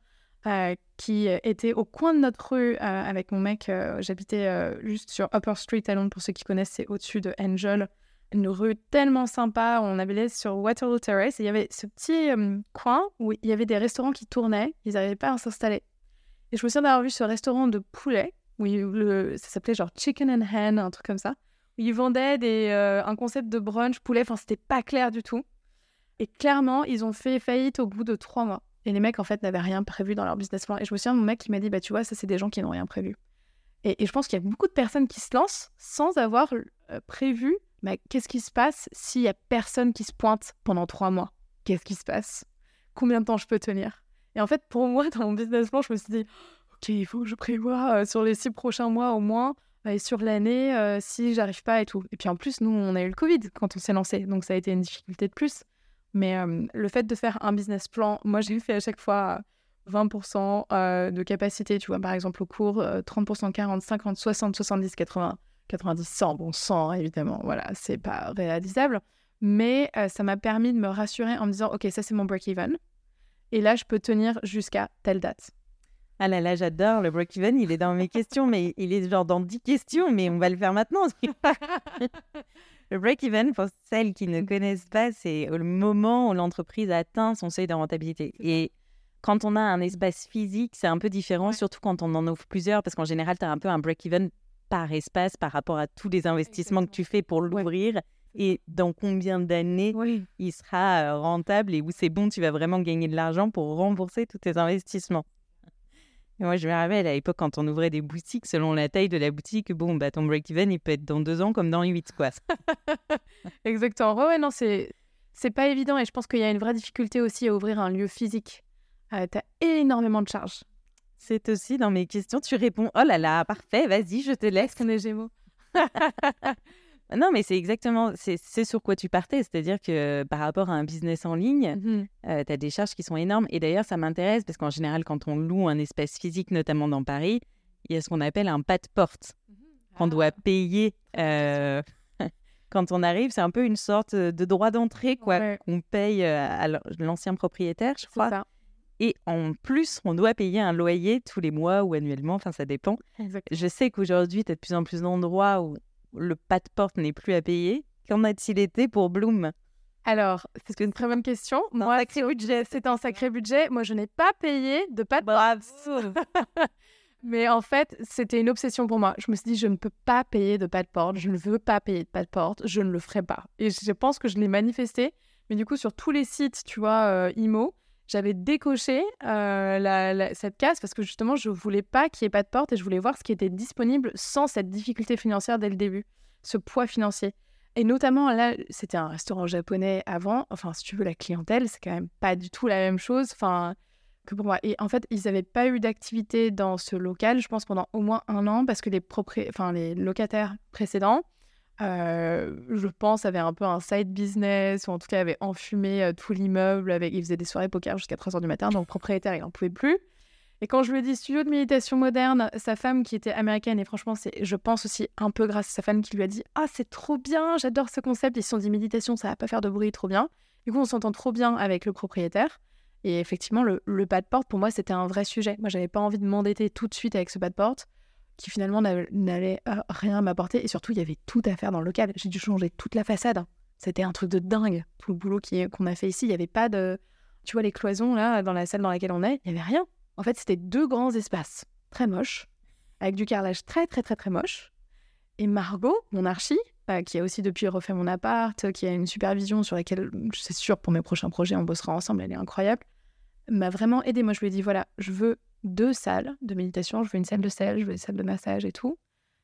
qui était au coin de notre rue avec mon mec. J'habitais juste sur Upper Street à Londres, pour ceux qui connaissent, c'est au-dessus de Angel une rue tellement sympa. On avait sur Waterloo Terrace. Et il y avait ce petit coin où il y avait des restaurants qui tournaient. Ils n'arrivaient pas à s'installer. Et je me souviens d'avoir vu ce restaurant de poulet. Où ça s'appelait genre Chicken and Hen, un truc comme ça. Ils vendaient des, euh, un concept de brunch poulet. Enfin, c'était pas clair du tout. Et clairement, ils ont fait faillite au bout de trois mois. Et les mecs, en fait, n'avaient rien prévu dans leur business plan. Et je me souviens, mon mec, qui m'a dit, bah, tu vois, ça, c'est des gens qui n'ont rien prévu. Et, je pense qu'il y a beaucoup de personnes qui se lancent sans avoir euh, prévu qu'est-ce qui se passe s'il y a personne qui se pointe pendant trois mois? Qu'est-ce qui se passe? Combien de temps je peux tenir? Et en fait, pour moi, dans mon business plan, je me suis dit, ok, il faut que je prévoie euh, sur les six prochains mois au moins, et sur l'année, euh, si j'arrive pas et tout. Et puis en plus, nous, on a eu le Covid quand on s'est lancé, donc ça a été une difficulté de plus. Mais le fait de faire un business plan, moi, j'ai fait à chaque fois 20% de capacité, tu vois, par exemple au cours, 30%, 40%, 50%, 60, 70, 80. 90, 100, bon 100 évidemment, voilà, c'est pas réalisable, mais euh, ça m'a permis de me rassurer en me disant, ok, ça c'est mon break-even, et là je peux tenir jusqu'à telle date. Ah là là, j'adore le break-even, il est dans mes questions, mais il est genre dans 10 questions, mais on va le faire maintenant. le break-even, pour celles qui ne connaissent pas, c'est le moment où l'entreprise atteint son seuil de rentabilité. Et quand on a un espace physique, c'est un peu différent, surtout quand on en offre plusieurs, parce qu'en général, tu as un peu un break-even par espace par rapport à tous les investissements que tu fais pour l'ouvrir. Et dans combien d'années il sera euh, rentable et où c'est bon, tu vas vraiment gagner de l'argent pour rembourser tous tes investissements. Moi, je me rappelle à l'époque, quand on ouvrait des boutiques, selon la taille de la boutique, bon, bah, ton break-even, il peut être dans deux ans comme dans huit, quoi. Exactement. Ouais, non, c'est, c'est pas évident et je pense qu'il y a une vraie difficulté aussi à ouvrir un lieu physique. Euh, tu as énormément de charges. C'est aussi dans mes questions. Tu réponds Oh là là, parfait, vas-y, je te laisse. Comme les Gémeaux. non, mais c'est exactement c'est sur quoi tu partais. C'est-à-dire que par rapport à un business en ligne, mmh euh, tu as des charges qui sont énormes. Et d'ailleurs, ça m'intéresse parce qu'en général, quand on loue un espace physique, notamment dans Paris, il y a ce qu'on appelle un pas de porte mmh qu'on doit ah. payer. Euh, quand on arrive, c'est un peu une sorte de droit d'entrée quoi qu'on paye euh, à l'ancien propriétaire, je crois. Ça. Et en plus, on doit payer un loyer tous les mois ou annuellement, enfin ça dépend. Je sais qu'aujourd'hui, tu as de plus en plus d'endroits où le pas de porte n'est plus à payer. Qu'en a-t-il été pour Bloom? Alors, c'est une très bonne question. Moi, c'est un sacré budget. Moi, je n'ai pas payé de pas de porte. Mais en fait, c'était une obsession pour moi. Je me suis dit, je ne peux pas payer de pas de porte. Je ne veux pas payer de pas de porte. Je ne le ferai pas. Et je pense que je l'ai manifesté. Mais du coup, sur tous les sites, tu vois, euh, IMO, j'avais décoché euh, cette case parce que justement, je voulais pas qu'il n'y ait pas de porte et je voulais voir ce qui était disponible sans cette difficulté financière dès le début, ce poids financier. Et notamment, là, c'était un restaurant japonais avant. Enfin, si tu veux, la clientèle, c'est quand même pas du tout la même chose enfin, que pour moi. Et en fait, ils n'avaient pas eu d'activité dans ce local, je pense, pendant au moins un an parce que les, enfin, les locataires précédents je pense, avait un peu un side business, ou en tout cas avait enfumé tout l'immeuble. Avec... Il faisait des soirées poker jusqu'à 3h du matin, donc propriétaire, il n'en pouvait plus. Et quand je lui ai dit studio de méditation moderne, sa femme qui était américaine, et franchement, c'est, je pense aussi un peu grâce à sa femme qui lui a dit Ah, c'est trop bien, j'adore ce concept. Ils se sont dit méditation, ça va pas faire de bruit, trop bien. Du coup, on s'entend trop bien avec le propriétaire. Et effectivement, le, le pas de porte, pour moi, c'était un vrai sujet. Moi, j'avais pas envie de m'endetter tout de suite avec ce pas de porte qui finalement n'allait euh, rien m'apporter. Et surtout, il y avait tout à faire dans le local. J'ai dû changer toute la façade. C'était un truc de dingue, tout le boulot qu'on a fait ici. Il n'y avait pas de... Tu vois, les cloisons, là, dans la salle dans laquelle on est, il n'y avait rien. En fait, c'était deux grands espaces, très moches, avec du carrelage très, très, très, très moche. Et Margot, mon archi, qui a aussi depuis refait mon appart, qui a une supervision sur laquelle, c'est sûr, pour mes prochains projets, on bossera ensemble, elle est incroyable, m'a vraiment aidé. Moi, je lui ai dit, voilà, je veux deux salles de méditation, je veux une salle de sel, je veux une salle de massage et tout.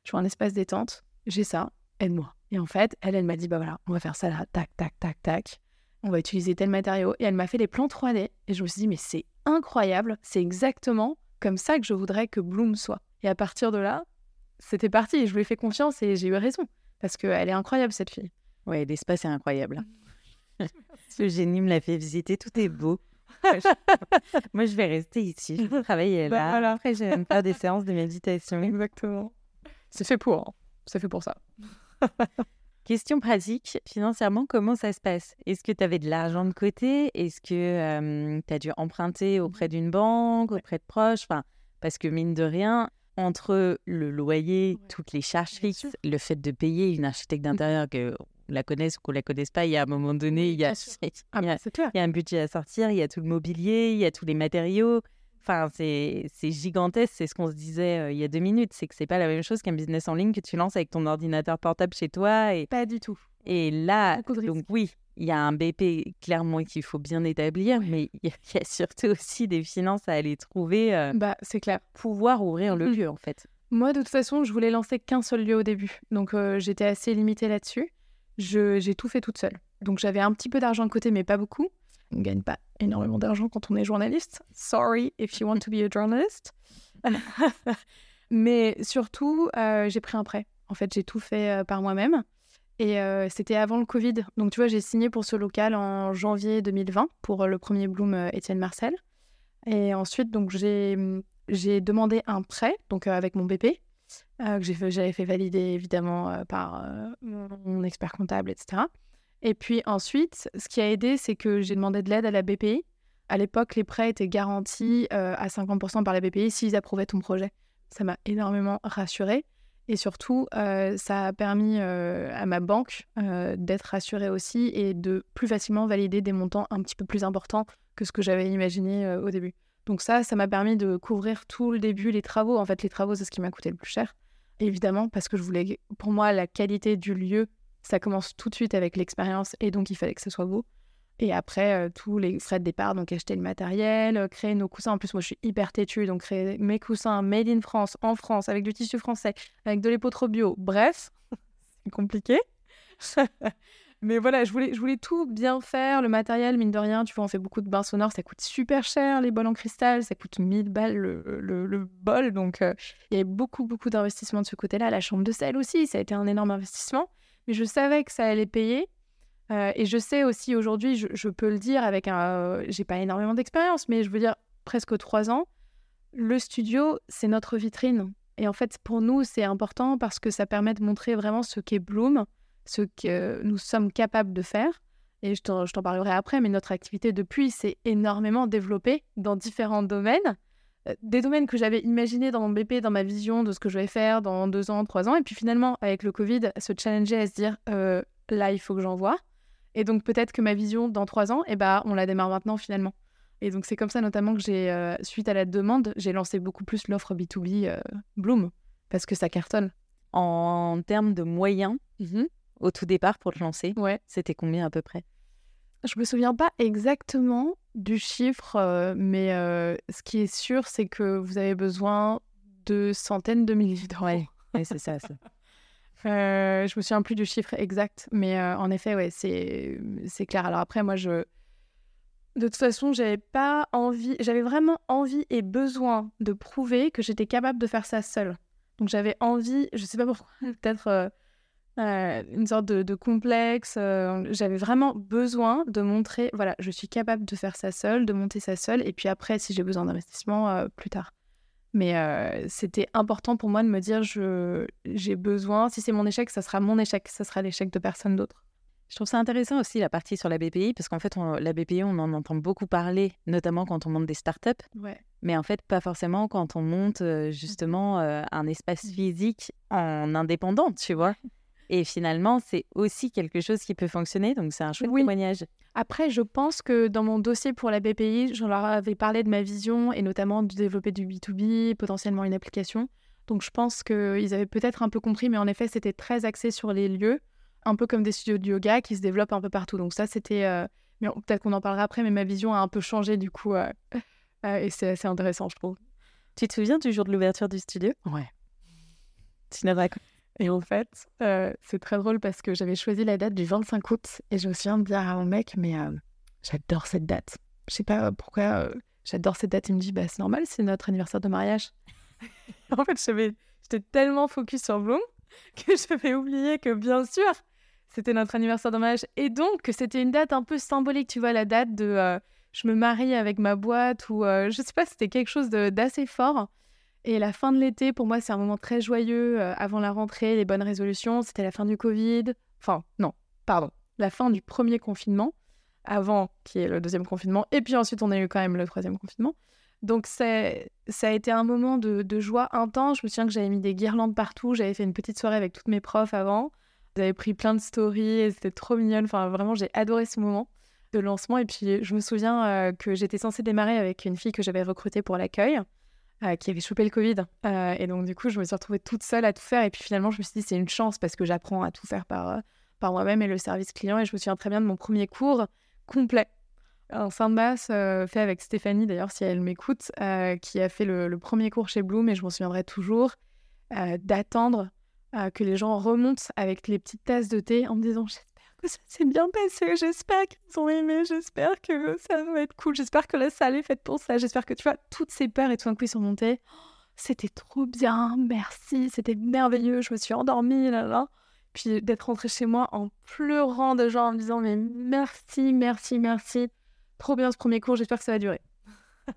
Je veux un espace détente, j'ai ça, aide-moi. Et en fait, elle, elle m'a dit, bah voilà, on va faire ça là, tac, tac, tac, tac. On va utiliser tel matériau. Et elle m'a fait les plans 3D. Et je me suis dit, mais c'est incroyable, c'est exactement comme ça que je voudrais que Bloom soit. Et à partir de là, c'était parti. Je lui ai fait confiance et j'ai eu raison. Parce qu'elle est incroyable, cette fille. Ouais, l'espace est incroyable. Ce génie me l'a fait visiter, tout est beau. Moi, je vais rester ici, je vais travailler bah, là. Après, je vais faire des séances de méditation. Exactement. C'est fait pour. Hein. C'est fait pour ça. Question pratique, financièrement, comment ça se passe? Est-ce que tu avais de l'argent de côté? Est-ce que tu as dû emprunter mmh auprès d'une banque, auprès de proches? Enfin, Parce que mine de rien, entre le loyer, toutes les charges fixes, le fait de payer une architecte mmh d'intérieur que la connaisse ou qu'on la connaisse pas, il y a un moment donné, il y a, ah bah, il y a un budget à sortir, il y a tout le mobilier, il y a tous les matériaux. Enfin, c'est gigantesque, c'est ce qu'on se disait euh, il y a deux minutes, c'est que c'est pas la même chose qu'un business en ligne que tu lances avec ton ordinateur portable chez toi. Et... Pas du tout. Et là, donc oui, il y a un BP clairement qu'il faut bien établir, mais il y, a surtout aussi des finances à aller trouver. Euh, bah, c'est clair. Pouvoir ouvrir le mmh lieu, en fait. Moi, de toute façon, je voulais lancer qu'un seul lieu au début, donc euh, j'étais assez limitée là-dessus. J'ai tout fait toute seule. Donc j'avais un petit peu d'argent de côté, mais pas beaucoup. On ne gagne pas énormément d'argent quand on est journaliste. Sorry if you want to be a journalist. mais surtout, euh, j'ai pris un prêt. En fait, j'ai tout fait euh, par moi-même. Et euh, c'était avant le Covid. Donc, tu vois, j'ai signé pour ce local en janvier 2020 pour le premier Bloom Étienne Marcel. Et ensuite, donc, j'ai demandé un prêt, donc avec mon BP, que j'avais fait valider évidemment par mon expert comptable, etc. Et puis ensuite, ce qui a aidé, c'est que j'ai demandé de l'aide à la BPI. À l'époque, les prêts étaient garantis euh, à 50% par la BPI s'ils approuvaient ton projet. Ça m'a énormément rassurée. Et surtout, euh, ça a permis euh, à ma banque d'être rassurée aussi et de plus facilement valider des montants un petit peu plus importants que ce que j'avais imaginé au début. Donc ça, ça m'a permis de couvrir tout le début, les travaux. En fait, les travaux, c'est ce qui m'a coûté le plus cher. Évidemment, parce que je voulais, pour moi, la qualité du lieu ça commence tout de suite avec l'expérience et donc il fallait que ce soit beau. Et après, euh, tous les frais de départ, donc acheter le matériel, euh, créer nos coussins. En plus, moi, je suis hyper têtue, donc créer mes coussins made in France, en France, avec du tissu français, avec de l'épeautre bio. Bref, c'est compliqué. Mais voilà, je voulais, tout bien faire. Le matériel, mine de rien, tu vois, on fait beaucoup de bains sonores, ça coûte super cher. Les bols en cristal, ça coûte 1000 balles le, bol. Donc, euh, il y avait beaucoup, beaucoup d'investissements de ce côté-là. La chambre de sel aussi, ça a été un énorme investissement mais je savais que ça allait payer. Euh, et je sais aussi aujourd'hui, je, peux le dire avec un. Euh, j'ai pas énormément d'expérience, mais je veux dire presque trois ans. Le studio, c'est notre vitrine. Et en fait, pour nous, c'est important parce que ça permet de montrer vraiment ce qu'est Bloom, ce que nous sommes capables de faire. Et je t'en parlerai après, mais notre activité depuis s'est énormément développée dans différents domaines. Euh, des domaines que j'avais imaginés dans mon BP, dans ma vision de ce que je vais faire dans deux ans, trois ans. Et puis finalement, avec le Covid, se challenger à se dire euh, là, il faut que j'envoie. Et donc peut-être que ma vision dans trois ans, eh ben, on la démarre maintenant finalement. Et donc c'est comme ça notamment que j'ai, euh, suite à la demande, j'ai lancé beaucoup plus l'offre B2B Bloom, parce que ça cartonne. En termes de moyens, mmh au tout départ pour te lancer, ouais. c'était combien à peu près? Je me souviens pas exactement, du chiffre, euh, mais euh, ce qui est sûr, c'est que vous avez besoin de centaines de milliers d'euros. Oui, c'est ça. euh, je me souviens plus du chiffre exact, mais euh, en effet, ouais, c'est c'est clair. Alors après, moi, je de toute façon, j'avais pas envie, j'avais vraiment envie et besoin de prouver que j'étais capable de faire ça seule. Donc j'avais envie, je sais pas pourquoi, peut-être euh, une sorte de, complexe. Euh, j'avais vraiment besoin de montrer, voilà, je suis capable de faire ça seule, de monter ça seule, et puis après, si j'ai besoin d'investissement, euh, plus tard. Mais c'était important pour moi de me dire, j'ai besoin, si c'est mon échec, ça sera mon échec, ça sera l'échec de personne d'autre. Je trouve ça intéressant aussi la partie sur la BPI, parce qu'en fait, la BPI, on en entend beaucoup parler, notamment quand on monte des startups. Ouais. Mais en fait, pas forcément quand on monte justement un espace mmh. physique en indépendant, tu vois. Et finalement, c'est aussi quelque chose qui peut fonctionner. Donc, c'est un chouette témoignage. Après, je pense que dans mon dossier pour la BPI, je leur avais parlé de ma vision et notamment de développer du B2B, potentiellement une application. Donc, je pense qu'ils avaient peut-être un peu compris, mais en effet, c'était très axé sur les lieux. un peu comme des studios de yoga qui se développent un peu partout. Donc ça, c'était... mais peut-être qu'on en parlera après, mais ma vision a un peu changé du coup. et c'est assez intéressant, je trouve. Tu te souviens du jour de l'ouverture du studio? Ouais. Tu n'as pas et en fait, c'est très drôle parce que j'avais choisi la date du 25 août et je me souviens de dire à mon mec, mais j'adore cette date. Je sais pas pourquoi j'adore cette date. Il me dit, bah, c'est normal, c'est notre anniversaire de mariage. en fait, j'étais tellement focus sur Bloom que j'avais oublié que, bien sûr, c'était notre anniversaire de mariage et donc que c'était une date un peu symbolique. Tu vois, la date de je me marie avec ma boîte ou je sais pas, c'était quelque chose d'assez fort. Et la fin de l'été, pour moi, c'est un moment très joyeux. Euh, avant la rentrée, les bonnes résolutions, c'était la fin du Covid. Enfin, non, pardon, la fin du premier confinement, avant qui est le deuxième confinement. Et puis ensuite, on a eu quand même le troisième confinement. Donc, ça a été un moment de, joie intense. Je me souviens que j'avais mis des guirlandes partout. J'avais fait une petite soirée avec toutes mes profs avant. J'avais pris plein de stories et c'était trop mignon. Enfin, vraiment, j'ai adoré ce moment de lancement. Et puis, je me souviens euh, que j'étais censée démarrer avec une fille que j'avais recrutée pour l'accueil. Euh, qui avait chopé le Covid. Euh, et donc, du coup, je me suis retrouvée toute seule à tout faire. Et puis finalement, je me suis dit, c'est une chance parce que j'apprends à tout faire par, euh, par moi-même et le service client. Et je me souviens très bien de mon premier cours complet. Un basse fait avec Stéphanie, d'ailleurs, si elle m'écoute, qui a fait le, premier cours chez Bloom. Et je m'en souviendrai toujours d'attendre que les gens remontent avec les petites tasses de thé en me disant que ça s'est bien passé. J'espère qu'ils ont aimé. J'espère que ça va être cool. J'espère que la salle est faite pour ça. J'espère que tu vois, toutes ces peurs et tout d'un coup ils sont montés. c'était trop bien. Merci. C'était merveilleux. Je me suis endormie. Là, là. Puis d'être rentrée chez moi en pleurant de gens en me disant mais merci, merci, merci. Trop bien ce premier cours. J'espère que ça va durer.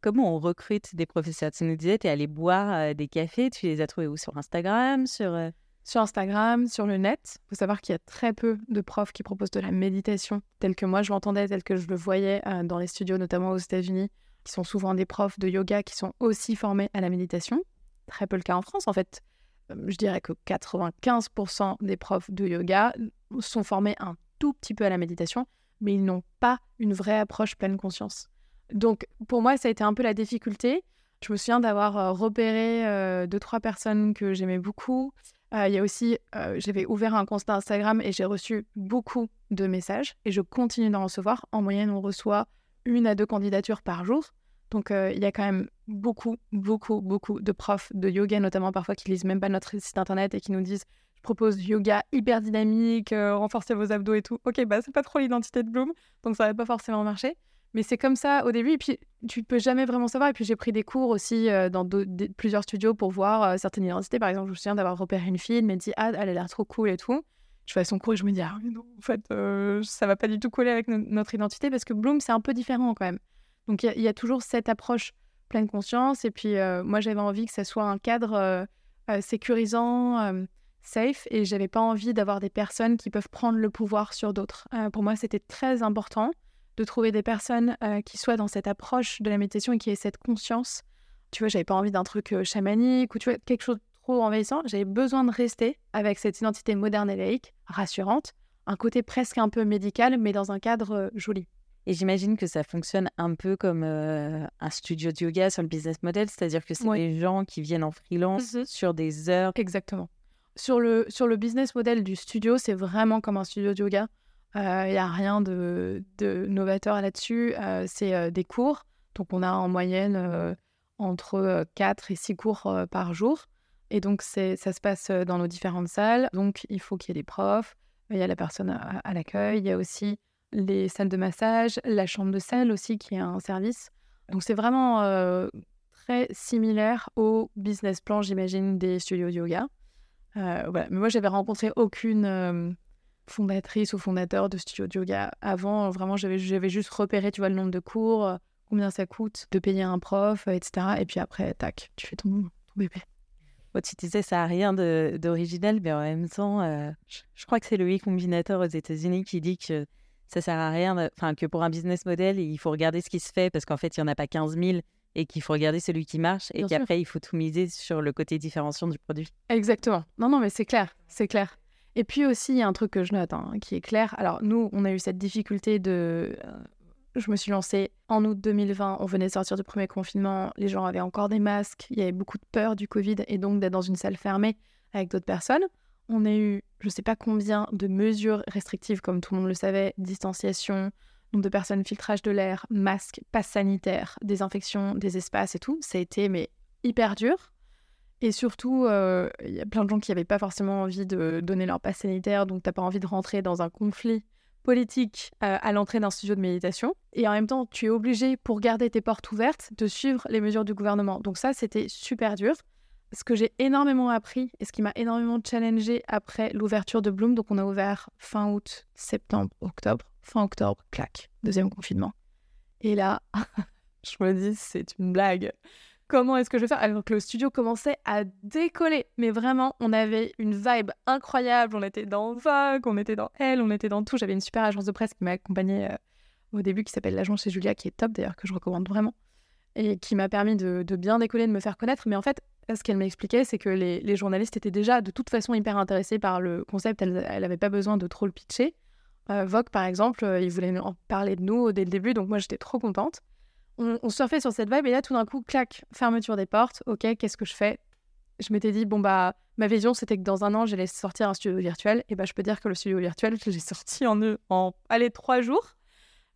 Comment on recrute des professeurs? Tu nous disais, tu es allé boire euh, des cafés. Tu les as trouvés où? Sur Instagram? Sur, euh, sur Instagram, sur le net. Il faut savoir qu'il y a très peu de profs qui proposent de la méditation telle que moi je l'entendais, telle que je le voyais euh, dans les studios, notamment aux États-Unis, qui sont souvent des profs de yoga qui sont aussi formés à la méditation. Très peu le cas en France, en fait. Euh, je dirais que 95% des profs de yoga sont formés un tout petit peu à la méditation, mais ils n'ont pas une vraie approche pleine conscience. Donc pour moi, ça a été un peu la difficulté. Je me souviens d'avoir euh, repéré deux, trois personnes que j'aimais beaucoup, il y a aussi, euh, j'avais ouvert un compte Instagram et j'ai reçu beaucoup de messages et je continue d'en recevoir. En moyenne, on reçoit une à deux candidatures par jour. Donc, euh, il y a quand même beaucoup, beaucoup, beaucoup de profs de yoga, notamment parfois qui lisent même pas notre site internet et qui nous disent Je propose yoga hyper dynamique, renforcer vos abdos et tout. Ok, bah, c'est pas trop l'identité de Bloom, donc ça va pas forcément marcher. Mais c'est comme ça au début, et puis tu peux jamais vraiment savoir. Et puis j'ai pris des cours aussi euh, dans plusieurs studios pour voir euh, certaines identités. Par exemple, je me souviens d'avoir repéré une fille, elle m'a dit Ah, elle a l'air trop cool et tout. Je fais son cours et je me dis Ah, non, en fait, euh, ça va pas du tout coller avec notre identité parce que Bloom, c'est un peu différent quand même. Donc il y, a toujours cette approche pleine conscience. Et puis moi, j'avais envie que ça soit un cadre sécurisant, safe, et j'avais pas envie d'avoir des personnes qui peuvent prendre le pouvoir sur d'autres. pour moi, c'était très important de trouver des personnes euh, qui soient dans cette approche de la méditation et qui aient cette conscience. Tu vois, j'avais pas envie d'un truc euh, chamanique ou tu vois, quelque chose de trop envahissant. J'avais besoin de rester avec cette identité moderne et laïque, rassurante, un côté presque un peu médical, mais dans un cadre euh, joli. Et j'imagine que ça fonctionne un peu comme un studio de yoga sur le business model, c'est-à-dire que c'est des gens qui viennent en freelance mhm. sur des heures. Exactement. Sur le, sur le business model du studio, c'est vraiment comme un studio de yoga. Il n'y a rien de, novateur là-dessus. c'est des cours. Donc, on a en moyenne entre 4 et 6 cours par jour. Et donc, ça se passe dans nos différentes salles. Donc, il faut qu'il y ait des profs. Il y a la personne à, l'accueil. Il y a aussi les salles de massage, la chambre de sel aussi, qui est un service. Donc, c'est vraiment très similaire au business plan, j'imagine, des studios de yoga. Mais moi, j'avais rencontré aucune fondatrice ou fondateur de studio de yoga. Avant, vraiment, j'avais, juste repéré, tu vois, le nombre de cours, euh, combien ça coûte de payer un prof, euh, etc. Et puis après, tac, tu fais ton, bébé. tu disais, ça n'a rien d'original, mais en même temps, euh, je, crois que c'est le e-combinator aux États-Unis qui dit que ça sert à rien, enfin, que pour un business model, il faut regarder ce qui se fait parce qu'en fait, il n'y en a pas 15 000 et qu'il faut regarder celui qui marche et qu'après, il faut tout miser sur le côté différenciant du produit. Exactement. Non, non, mais c'est clair, c'est clair. Et puis aussi, il y a un truc que je note hein, qui est clair. Alors, nous, on a eu cette difficulté de. Euh, je me suis lancée en août 2020. On venait de sortir du premier confinement. Les gens avaient encore des masques. Il y avait beaucoup de peur du Covid et donc d'être dans une salle fermée avec d'autres personnes. on a eu, je ne sais pas combien de mesures restrictives, comme tout le monde le savait, distanciation, nombre de personnes, filtrage de l'air, masque, passe sanitaire, désinfection des espaces et tout. Ça a été mais hyper dur. Et surtout, euh, il y a plein de gens qui n'avaient pas forcément envie de donner leur passe sanitaire, donc t'as pas envie de rentrer dans un conflit politique euh, à l'entrée d'un studio de méditation. Et en même temps, tu es obligé, pour garder tes portes ouvertes, de suivre les mesures du gouvernement. Donc ça, c'était super dur. Ce que j'ai énormément appris et ce qui m'a énormément challengé après l'ouverture de Bloom, donc on a ouvert fin août, septembre, octobre, fin octobre, clac, deuxième confinement. Et là, je me dis, c'est une blague comment est-ce que je vais faire? Alors que le studio commençait à décoller. Mais vraiment, on avait une vibe incroyable. On était dans Vogue, on était dans Elle, on était dans tout. J'avais une super agence de presse qui m'a accompagnée euh, au début, qui s'appelle l'agence chez Julia, qui est top d'ailleurs, que je recommande vraiment. Et qui m'a permis de, bien décoller, de me faire connaître. Mais en fait, ce qu'elle m'expliquait, c'est que les, journalistes étaient déjà de toute façon hyper intéressés par le concept. Elle n'avait pas besoin de trop le pitcher. Euh, Vogue, par exemple, euh, ils voulaient en parler de nous dès le début, donc moi j'étais trop contente on, surfait sur cette vibe et là tout d'un coup, clac, fermeture des portes. Ok, qu'est-ce que je fais? Je m'étais dit, bon bah, ma vision c'était que dans un an j'allais sortir un studio virtuel. Et bah, je peux dire que le studio virtuel, je l'ai sorti en, en allez, trois jours.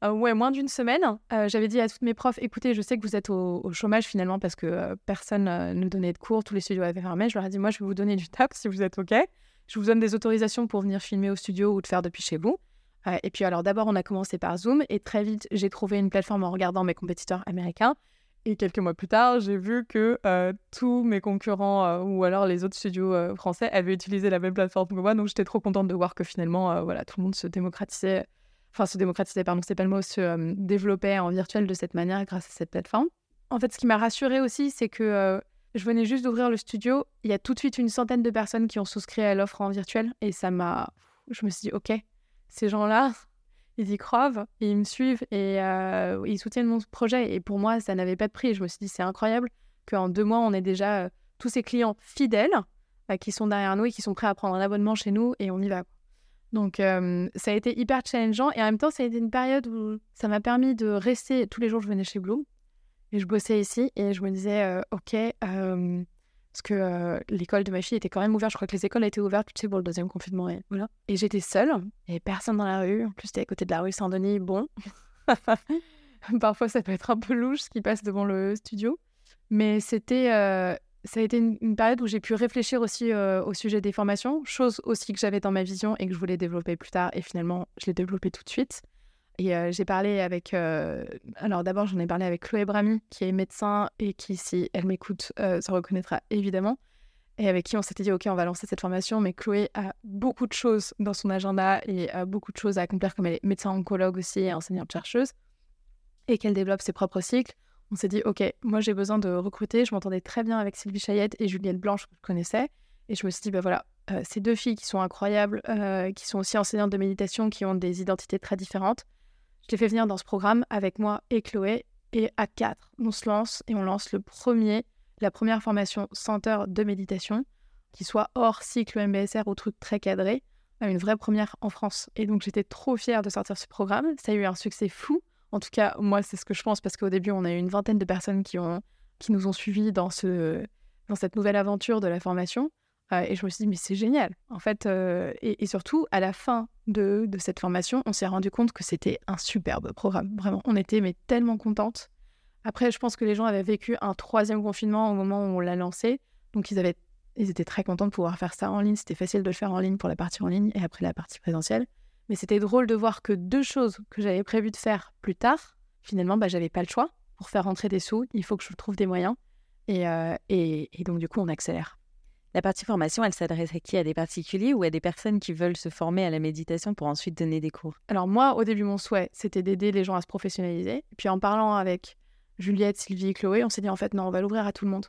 Euh, ouais, moins d'une semaine. Euh, j'avais dit à toutes mes profs, écoutez, je sais que vous êtes au, chômage finalement parce que euh, personne ne donnait de cours, tous les studios avaient fermé. Je leur ai dit, moi, je vais vous donner du tap si vous êtes OK. Je vous donne des autorisations pour venir filmer au studio ou de faire depuis chez vous et puis alors d'abord, on a commencé par Zoom et très vite, j'ai trouvé une plateforme en regardant mes compétiteurs américains. Et quelques mois plus tard, j'ai vu que euh, tous mes concurrents euh, ou alors les autres studios euh, français avaient utilisé la même plateforme que moi. Donc j'étais trop contente de voir que finalement, voilà, tout le monde se démocratisait, enfin se démocratisait, pardon, c'est pas le mot, se développait en virtuel de cette manière grâce à cette plateforme. En fait, ce qui m'a rassurée aussi, c'est que je venais juste d'ouvrir le studio. Il y a tout de suite une centaine de personnes qui ont souscrit à l'offre en virtuel et ça m'a. Je me suis dit, ok, ces gens-là, ils y croient, ils me suivent et euh, ils soutiennent mon projet. Et pour moi, ça n'avait pas de prix. Je me suis dit, c'est incroyable qu'en deux mois, on ait déjà euh, tous ces clients fidèles euh, qui sont derrière nous et qui sont prêts à prendre un abonnement chez nous et on y va. Donc, ça a été hyper challengeant et en même temps, ça a été une période où ça m'a permis de rester. Tous les jours, je venais chez Bloom et je bossais ici et je me disais, OK, parce que euh, l'école de ma fille était quand même ouverte. Je crois que les écoles étaient ouvertes, tu sais, pour le deuxième confinement. Et, voilà. et j'étais seule, et personne dans la rue. En plus, c'était à côté de la rue Saint-Denis. Bon, parfois ça peut être un peu louche ce qui passe devant le studio. Mais c'était, euh, ça a été une, période où j'ai pu réfléchir aussi euh, au sujet des formations, chose aussi que j'avais dans ma vision et que je voulais développer plus tard. Et finalement, je l'ai développé tout de suite. Et euh, j'ai parlé avec. Euh, alors d'abord, j'en ai parlé avec Chloé Brami, qui est médecin et qui, si elle m'écoute, euh, se reconnaîtra évidemment. Et avec qui on s'était dit, OK, on va lancer cette formation. Mais Chloé a beaucoup de choses dans son agenda et a beaucoup de choses à accomplir, comme elle est médecin oncologue aussi et enseignante-chercheuse, et qu'elle développe ses propres cycles. On s'est dit, OK, moi j'ai besoin de recruter. Je m'entendais très bien avec Sylvie Chayette et Juliette Blanche, que je connaissais. Et je me suis dit, ben voilà, ces deux filles qui sont incroyables, qui sont aussi enseignantes de méditation, qui ont des identités très différentes je l'ai fait venir dans ce programme avec moi et Chloé. Et à quatre, on se lance et on lance la première formation centre de méditation, qui soit hors cycle MBSR ou truc très cadré, une vraie première en France. Et donc j'étais trop fière de sortir ce programme. Ça a eu un succès fou. En tout cas, moi, c'est ce que je pense parce qu'au début, on a eu une vingtaine de personnes qui, nous ont suivis dans cette nouvelle aventure de la formation. Euh, et je me suis dit, mais c'est génial. En fait, euh, et, surtout, à la fin de, cette formation, on s'est rendu compte que c'était un superbe programme. Vraiment, on était mais tellement contentes. Après, je pense que les gens avaient vécu un troisième confinement au moment où on l'a lancé. Donc, ils, avaient, ils étaient très contents de pouvoir faire ça en ligne. C'était facile de le faire en ligne pour la partie en ligne et après la partie présentielle. Mais c'était drôle de voir que deux choses que j'avais prévu de faire plus tard, finalement, bah, j'avais pas le choix. Pour faire rentrer des sous, il faut que je trouve des moyens. et, euh, et donc, du coup, on accélère. La partie formation, elle s'adresse à qui? À des particuliers ou à des personnes qui veulent se former à la méditation pour ensuite donner des cours? Alors moi, au début, mon souhait, c'était d'aider les gens à se professionnaliser. Puis en parlant avec Juliette, Sylvie et Chloé, on s'est dit en fait non, on va l'ouvrir à tout le monde.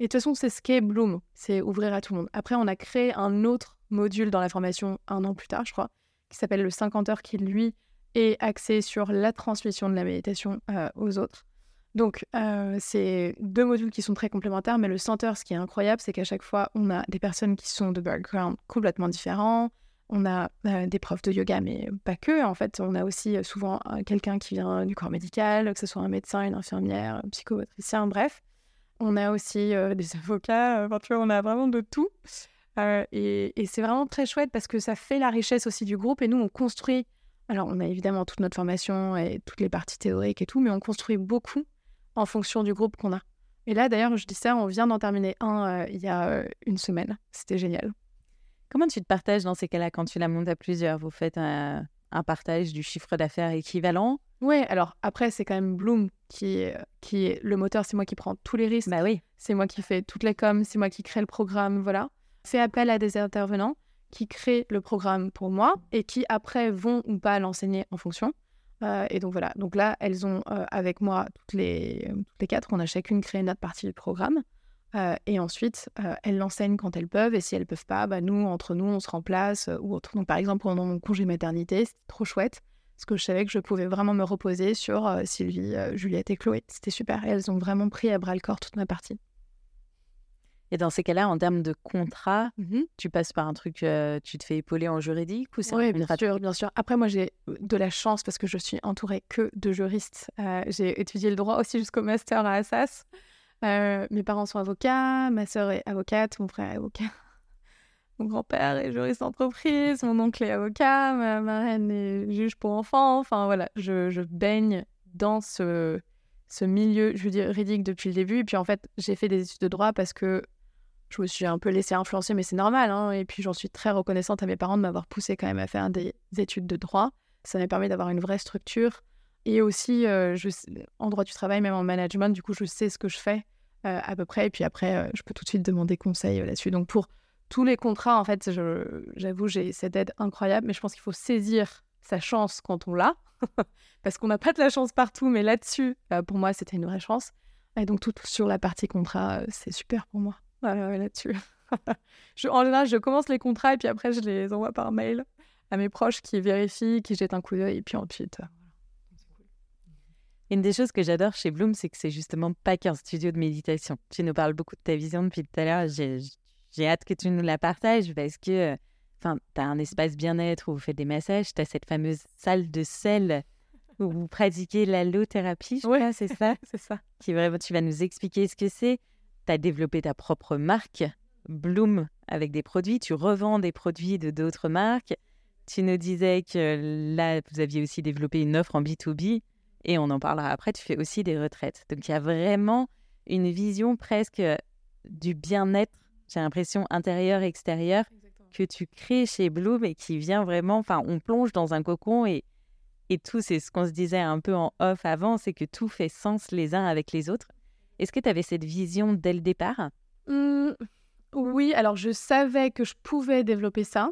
Et de toute façon, c'est ce qu'est Bloom, c'est ouvrir à tout le monde. Après, on a créé un autre module dans la formation un an plus tard, je crois, qui s'appelle le 50 heures, qui lui est axé sur la transmission de la méditation euh, aux autres. Donc, euh, c'est deux modules qui sont très complémentaires, mais le center, ce qui est incroyable, c'est qu'à chaque fois, on a des personnes qui sont de background complètement différents. On a euh, des profs de yoga, mais pas que. En fait, on a aussi euh, souvent quelqu'un qui vient du corps médical, que ce soit un médecin, une infirmière, un psychomotricien, bref. On a aussi des avocats. Enfin, tu vois, on a vraiment de tout. et, et c'est vraiment très chouette parce que ça fait la richesse aussi du groupe. Et nous, on construit. Alors, on a évidemment toute notre formation et toutes les parties théoriques et tout, mais on construit beaucoup en fonction du groupe qu'on a. Et là, d'ailleurs, je dis ça, on vient d'en terminer un il y a une semaine. C'était génial. Comment tu te partages dans ces cas-là quand tu la montes à plusieurs? Vous faites un, partage du chiffre d'affaires équivalent? Oui, alors après, c'est quand même Bloom qui est, qui est le moteur, c'est moi qui prends tous les risques. Bah oui. C'est moi qui fais toutes les coms, c'est moi qui crée le programme, voilà. Fais appel à des intervenants qui créent le programme pour moi et qui après vont ou pas l'enseigner en fonction. Euh, et donc voilà, donc là, elles ont euh, avec moi toutes les, toutes les quatre, on a chacune créé notre partie du programme. Euh, et ensuite, elles l'enseignent quand elles peuvent. Et si elles peuvent pas, bah, nous, entre nous, on se remplace ou autre. Donc, par exemple, pendant mon congé maternité, c'était trop chouette. Parce que je savais que je pouvais vraiment me reposer sur Sylvie, Juliette et Chloé. C'était super. Et elles ont vraiment pris à bras le corps toute ma partie. Et dans ces cas-là, en termes de contrat, mmh tu passes par un truc, tu te fais épauler en juridique ou c'est Oui, bien sûr, bien sûr. Après, moi, j'ai de la chance parce que je suis entourée que de juristes. j'ai étudié le droit aussi jusqu'au master à Assas. Euh, mes parents sont avocats, ma sœur est avocate, mon frère est avocat, mon grand-père est juriste d'entreprise, mon oncle est avocat, ma marraine est juge pour enfants. Enfin voilà, je, je baigne dans ce, ce milieu juridique depuis le début. Et puis en fait, j'ai fait des études de droit parce que je me suis un peu laissée influencer, mais c'est normal. Hein. Et puis j'en suis très reconnaissante à mes parents de m'avoir poussé quand même à faire des études de droit. Ça m'a permis d'avoir une vraie structure. Et aussi, euh, en droit du travail, même en management, du coup, je sais ce que je fais. Euh, à peu près. Et puis après, euh, je peux tout de suite demander conseil là-dessus. Donc pour tous les contrats, en fait, j'avoue, j'ai cette aide incroyable, mais je pense qu'il faut saisir sa chance quand on l'a, parce qu'on n'a pas de la chance partout, mais là-dessus, pour moi, c'était une vraie chance. Et donc tout sur la partie contrat, c'est super pour moi. là-dessus. en général, je commence les contrats et puis après, je les envoie par mail à mes proches qui vérifient, qui jettent un coup d'œil, et puis ensuite, une des choses que j'adore chez Bloom, c'est que c'est justement pas qu'un studio de méditation. Tu nous parles beaucoup de ta vision depuis tout à l'heure. J'ai hâte que tu nous la partages parce que enfin, tu as un espace bien-être où vous faites des massages, tu as cette fameuse salle de sel où vous pratiquez l'allothérapie, je crois, c'est ça? C'est ça. Qui vraiment, tu vas nous expliquer ce que c'est. Tu as développé ta propre marque, Bloom, avec des produits. Tu revends des produits de d'autres marques. Tu nous disais que là, vous aviez aussi développé une offre en B2B. Et on en parlera après, tu fais aussi des retraites. Donc il y a vraiment une vision presque du bien-être, j'ai l'impression, intérieur, extérieur, que tu crées chez Bloom et qui vient vraiment, enfin, on plonge dans un cocon et, et tout, c'est ce qu'on se disait un peu en off avant, c'est que tout fait sens les uns avec les autres. Est-ce que tu avais cette vision dès le départ? Mmh, Oui, alors je savais que je pouvais développer ça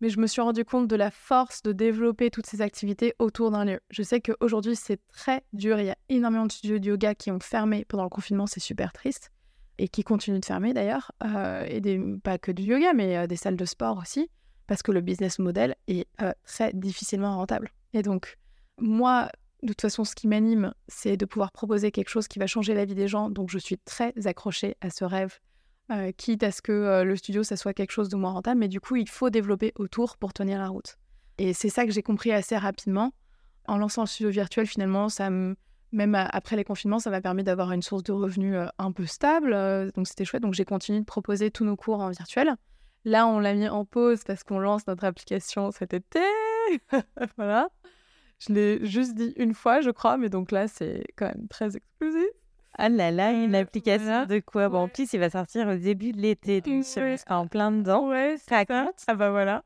mais je me suis rendu compte de la force de développer toutes ces activités autour d'un lieu. Je sais qu'aujourd'hui, c'est très dur. Il y a énormément de studios de yoga qui ont fermé pendant le confinement, c'est super triste, et qui continuent de fermer d'ailleurs, euh, et des, pas que du yoga, mais euh, des salles de sport aussi, parce que le business model est euh, très difficilement rentable. Et donc, moi, de toute façon, ce qui m'anime, c'est de pouvoir proposer quelque chose qui va changer la vie des gens. Donc, je suis très accrochée à ce rêve euh, quitte à ce que euh, le studio, ça soit quelque chose de moins rentable. Mais du coup, il faut développer autour pour tenir la route. Et c'est ça que j'ai compris assez rapidement. En lançant le studio virtuel, finalement, ça même après les confinements, ça m'a permis d'avoir une source de revenus euh, un peu stable. donc c'était chouette. Donc j'ai continué de proposer tous nos cours en virtuel. Là, on l'a mis en pause parce qu'on lance notre application cet été. voilà. Je l'ai juste dit une fois, je crois, mais donc là, c'est quand même très exclusif. Ah là là, une application de quoi? Bon, en plus, il va sortir au début de l'été, donc je en plein dedans. Ouais, c'est ça. Ah bah voilà.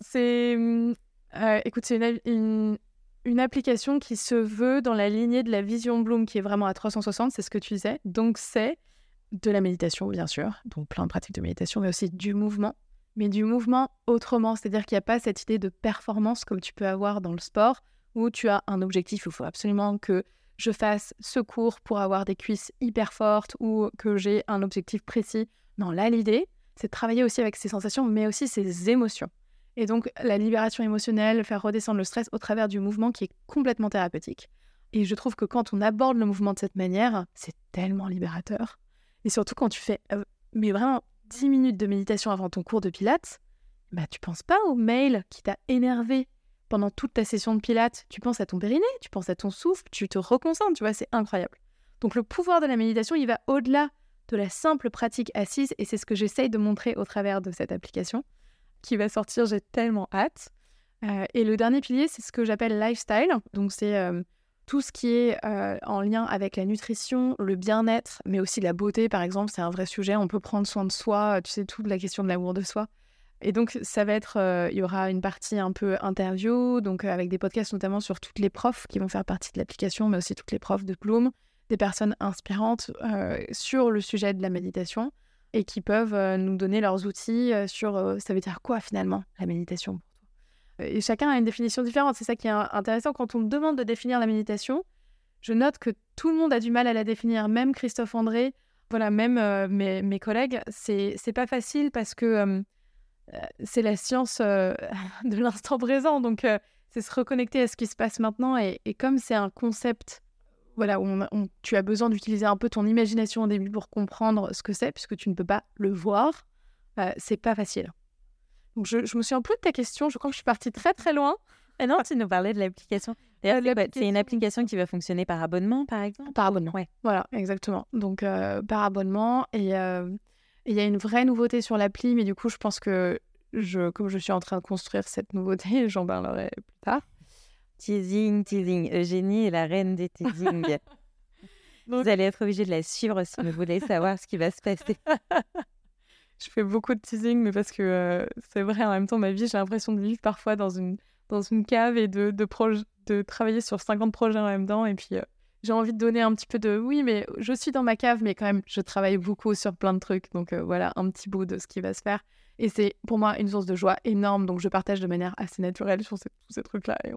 C'est... Mmh, euh, écoute, c'est une, une, application qui se veut dans la lignée de la Vision Bloom, qui est vraiment à 360, c'est ce que tu disais. Donc, c'est de la méditation, bien sûr, donc plein de pratiques de méditation, mais aussi du mouvement. Mais du mouvement autrement, c'est-à-dire qu'il n'y a pas cette idée de performance comme tu peux avoir dans le sport, où tu as un objectif, il faut absolument que je fasse ce cours pour avoir des cuisses hyper fortes ou que j'ai un objectif précis. Non, là, l'idée, c'est de travailler aussi avec ses sensations, mais aussi ses émotions. Et donc, la libération émotionnelle, faire redescendre le stress au travers du mouvement qui est complètement thérapeutique. Et je trouve que quand on aborde le mouvement de cette manière, c'est tellement libérateur. Et surtout quand tu fais, euh, mais vraiment 10 minutes de méditation avant ton cours de pilates, bah tu penses pas au mail qui t'a énervé pendant toute ta session de pilates, tu penses à ton périnée, tu penses à ton souffle, tu te reconcentres, tu vois, c'est incroyable. Donc le pouvoir de la méditation, il va au-delà de la simple pratique assise. Et c'est ce que j'essaye de montrer au travers de cette application qui va sortir. J'ai tellement hâte. Euh, et le dernier pilier, c'est ce que j'appelle lifestyle. Donc, c'est euh, tout ce qui est euh, en lien avec la nutrition, le bien-être, mais aussi la beauté, par exemple. C'est un vrai sujet. On peut prendre soin de soi. Tu sais, toute la question de l'amour de soi. Et donc, ça va être, il y aura une partie un peu interview, donc avec des podcasts notamment sur toutes les profs qui vont faire partie de l'application, mais aussi toutes les profs de Bloom, des personnes inspirantes sur le sujet de la méditation et qui peuvent nous donner leurs outils sur ça veut dire quoi finalement la méditation et chacun a une définition différente. C'est ça qui est intéressant. Quand on me demande de définir la méditation, je note que tout le monde a du mal à la définir, même Christophe André, voilà, même euh, mes, mes, collègues. C'est pas facile parce que euh, euh, c'est la science de l'instant présent. Donc, c'est se reconnecter à ce qui se passe maintenant. Et, comme c'est un concept voilà, où tu as besoin d'utiliser un peu ton imagination au début pour comprendre ce que c'est, puisque tu ne peux pas le voir, c'est pas facile je, me souviens plus de ta question. Je crois que je suis partie très très loin. Et non, tu nous parlais de l'application. Euh, c'est une application qui va fonctionner par abonnement, par exemple? Par abonnement. Ouais. Voilà, exactement. Donc, euh, par abonnement. Euh, et il y a une vraie nouveauté sur l'appli, mais du coup, je pense que je, comme je suis en train de construire cette nouveauté, j'en parlerai plus tard. Teasing, teasing. Eugénie est la reine des teasing. Vous allez être obligé de la suivre si vous voulez savoir ce qui va se passer. je fais beaucoup de teasing, mais parce que euh, c'est vrai, en même temps, ma vie, j'ai l'impression de vivre parfois dans une, dans une cave et de, de, de travailler sur 50 projets en même temps. Et puis, euh, j'ai envie de donner un petit peu de oui, mais je suis dans ma cave, mais quand même, je travaille beaucoup sur plein de trucs. Donc, euh, voilà, un petit bout de ce qui va se faire. Et c'est pour moi une source de joie énorme. Donc, je partage de manière assez naturelle sur tous ces trucs-là. Et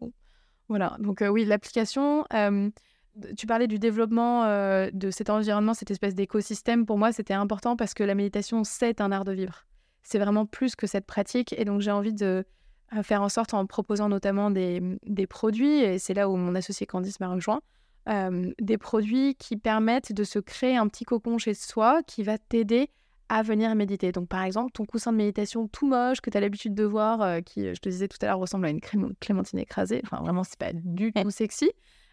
Voilà. Donc, oui, l'application tu parlais du développement euh, de cet environnement, cette espèce d'écosystème. Pour moi, c'était important parce que la méditation, c'est un art de vivre. C'est vraiment plus que cette pratique. Et donc, j'ai envie de euh, faire en sorte, en proposant notamment des, produits, et c'est là où mon associé Candice m'a rejoint, euh, des produits qui permettent de se créer un petit cocon chez soi qui va t'aider à venir méditer. Donc, par exemple, ton coussin de méditation tout moche que tu as l'habitude de voir, qui, je te disais tout à l'heure, ressemble à une clémentine écrasée. Enfin, vraiment, c'est pas du tout sexy.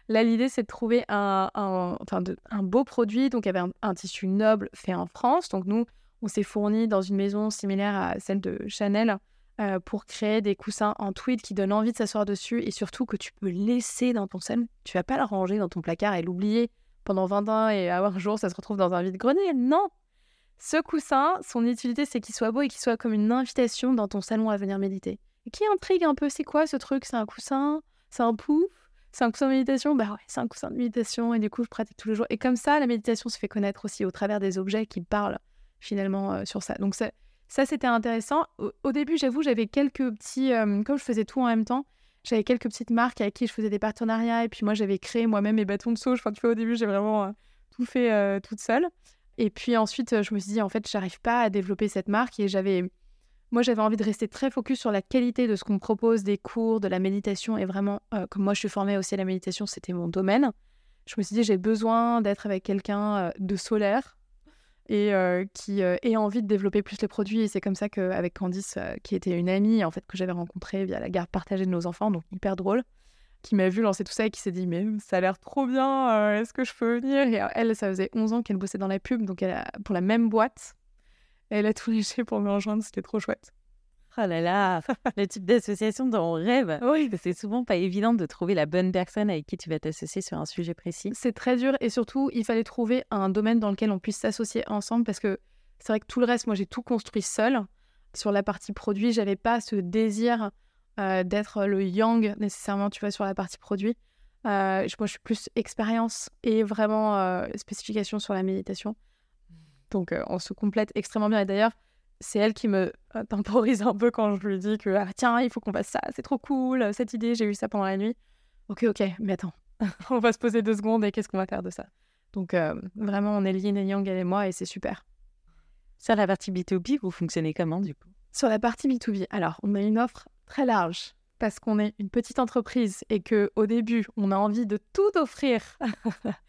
Là, l'idée, c'est de trouver un, enfin un beau produit. Donc, y avait un, tissu noble fait en France. Donc, nous, on s'est fourni dans une maison similaire à celle de Chanel euh, pour créer des coussins en tweed qui donnent envie de s'asseoir dessus et surtout que tu peux laisser dans ton salon. Tu vas pas le ranger dans ton placard et l'oublier pendant 20 ans et avoir un jour, ça se retrouve dans un vide-grenier. Non! Ce coussin, son utilité, c'est qu'il soit beau et qu'il soit comme une invitation dans ton salon à venir méditer. Et qui intrigue un peu, c'est quoi ce truc? C'est un coussin? C'est un pouf? C'est un coussin de méditation? Bah ouais, c'est un coussin de méditation et du coup, je pratique tous les jours. Et comme ça, la méditation se fait connaître aussi au travers des objets qui parlent finalement euh, sur ça. Donc ça, ça c'était intéressant. Au, début, j'avoue, j'avais quelques petits... Euh, comme je faisais tout en même temps, j'avais quelques petites marques avec qui je faisais des partenariats et puis moi, j'avais créé moi-même mes bâtons de sauge. Enfin, tu vois, au début, j'ai vraiment euh, tout fait toute seule. Et puis ensuite, je me suis dit, en fait, j'arrive pas à développer cette marque et j'avais moi, j'avais envie de rester très focus sur la qualité de ce qu'on propose, des cours, de la méditation. Et vraiment, euh, comme moi, je suis formée aussi à la méditation, c'était mon domaine. Je me suis dit, j'ai besoin d'être avec quelqu'un euh, de solaire et euh, qui ait envie de développer plus les produits. Et c'est comme ça qu'avec Candice, qui était une amie, en fait, que j'avais rencontrée via la garde partagée de nos enfants, donc hyper drôle, qui m'a vu lancer tout ça et qui s'est dit, mais ça a l'air trop bien, est-ce que je peux venir? Et elle, ça faisait 11 ans qu'elle bossait dans la pub, donc elle a, pour la même boîte elle a tout léché pour me rejoindre, c'était trop chouette. Oh là là, le type d'association dont on rêve. Oui. C'est souvent pas évident de trouver la bonne personne avec qui tu vas t'associer sur un sujet précis. C'est très dur et surtout, il fallait trouver un domaine dans lequel on puisse s'associer ensemble parce que c'est vrai que tout le reste, moi, j'ai tout construit seul. Sur la partie produit, j'avais pas ce désir euh, d'être le yang nécessairement, tu vois, sur la partie produit. Euh, moi, je suis plus expérience et vraiment euh, spécification sur la méditation. Donc, on se complète extrêmement bien. Et d'ailleurs, c'est elle qui me euh, temporise un peu quand je lui dis que ah, tiens, il faut qu'on fasse ça, c'est trop cool, cette idée, j'ai eu ça pendant la nuit. Ok, ok, mais attends, on va se poser deux secondes et qu'est-ce qu'on va faire de ça? Donc, euh, vraiment, on est yin et yang, elle et moi, et c'est super. Sur la partie B2B, vous fonctionnez comment du coup? Sur la partie B2B, alors, on a une offre très large parce qu'on est une petite entreprise et que au début, on a envie de tout offrir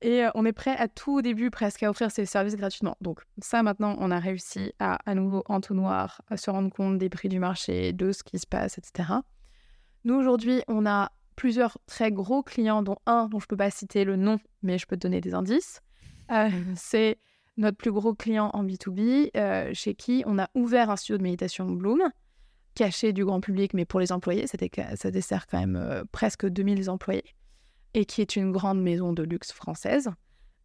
Et euh, on est prêt à tout au début presque à offrir ces services gratuitement. Donc ça maintenant, on a réussi à à nouveau entonnoir, à se rendre compte des prix du marché, de ce qui se passe, etc. Nous aujourd'hui, on a plusieurs très gros clients, dont un dont je ne peux pas citer le nom, mais je peux te donner des indices. Euh, c'est notre plus gros client en B2B, euh, chez qui on a ouvert un studio de méditation Bloom, caché du grand public, mais pour les employés, ça dessert quand même euh, presque 2000 employés, et qui est une grande maison de luxe française,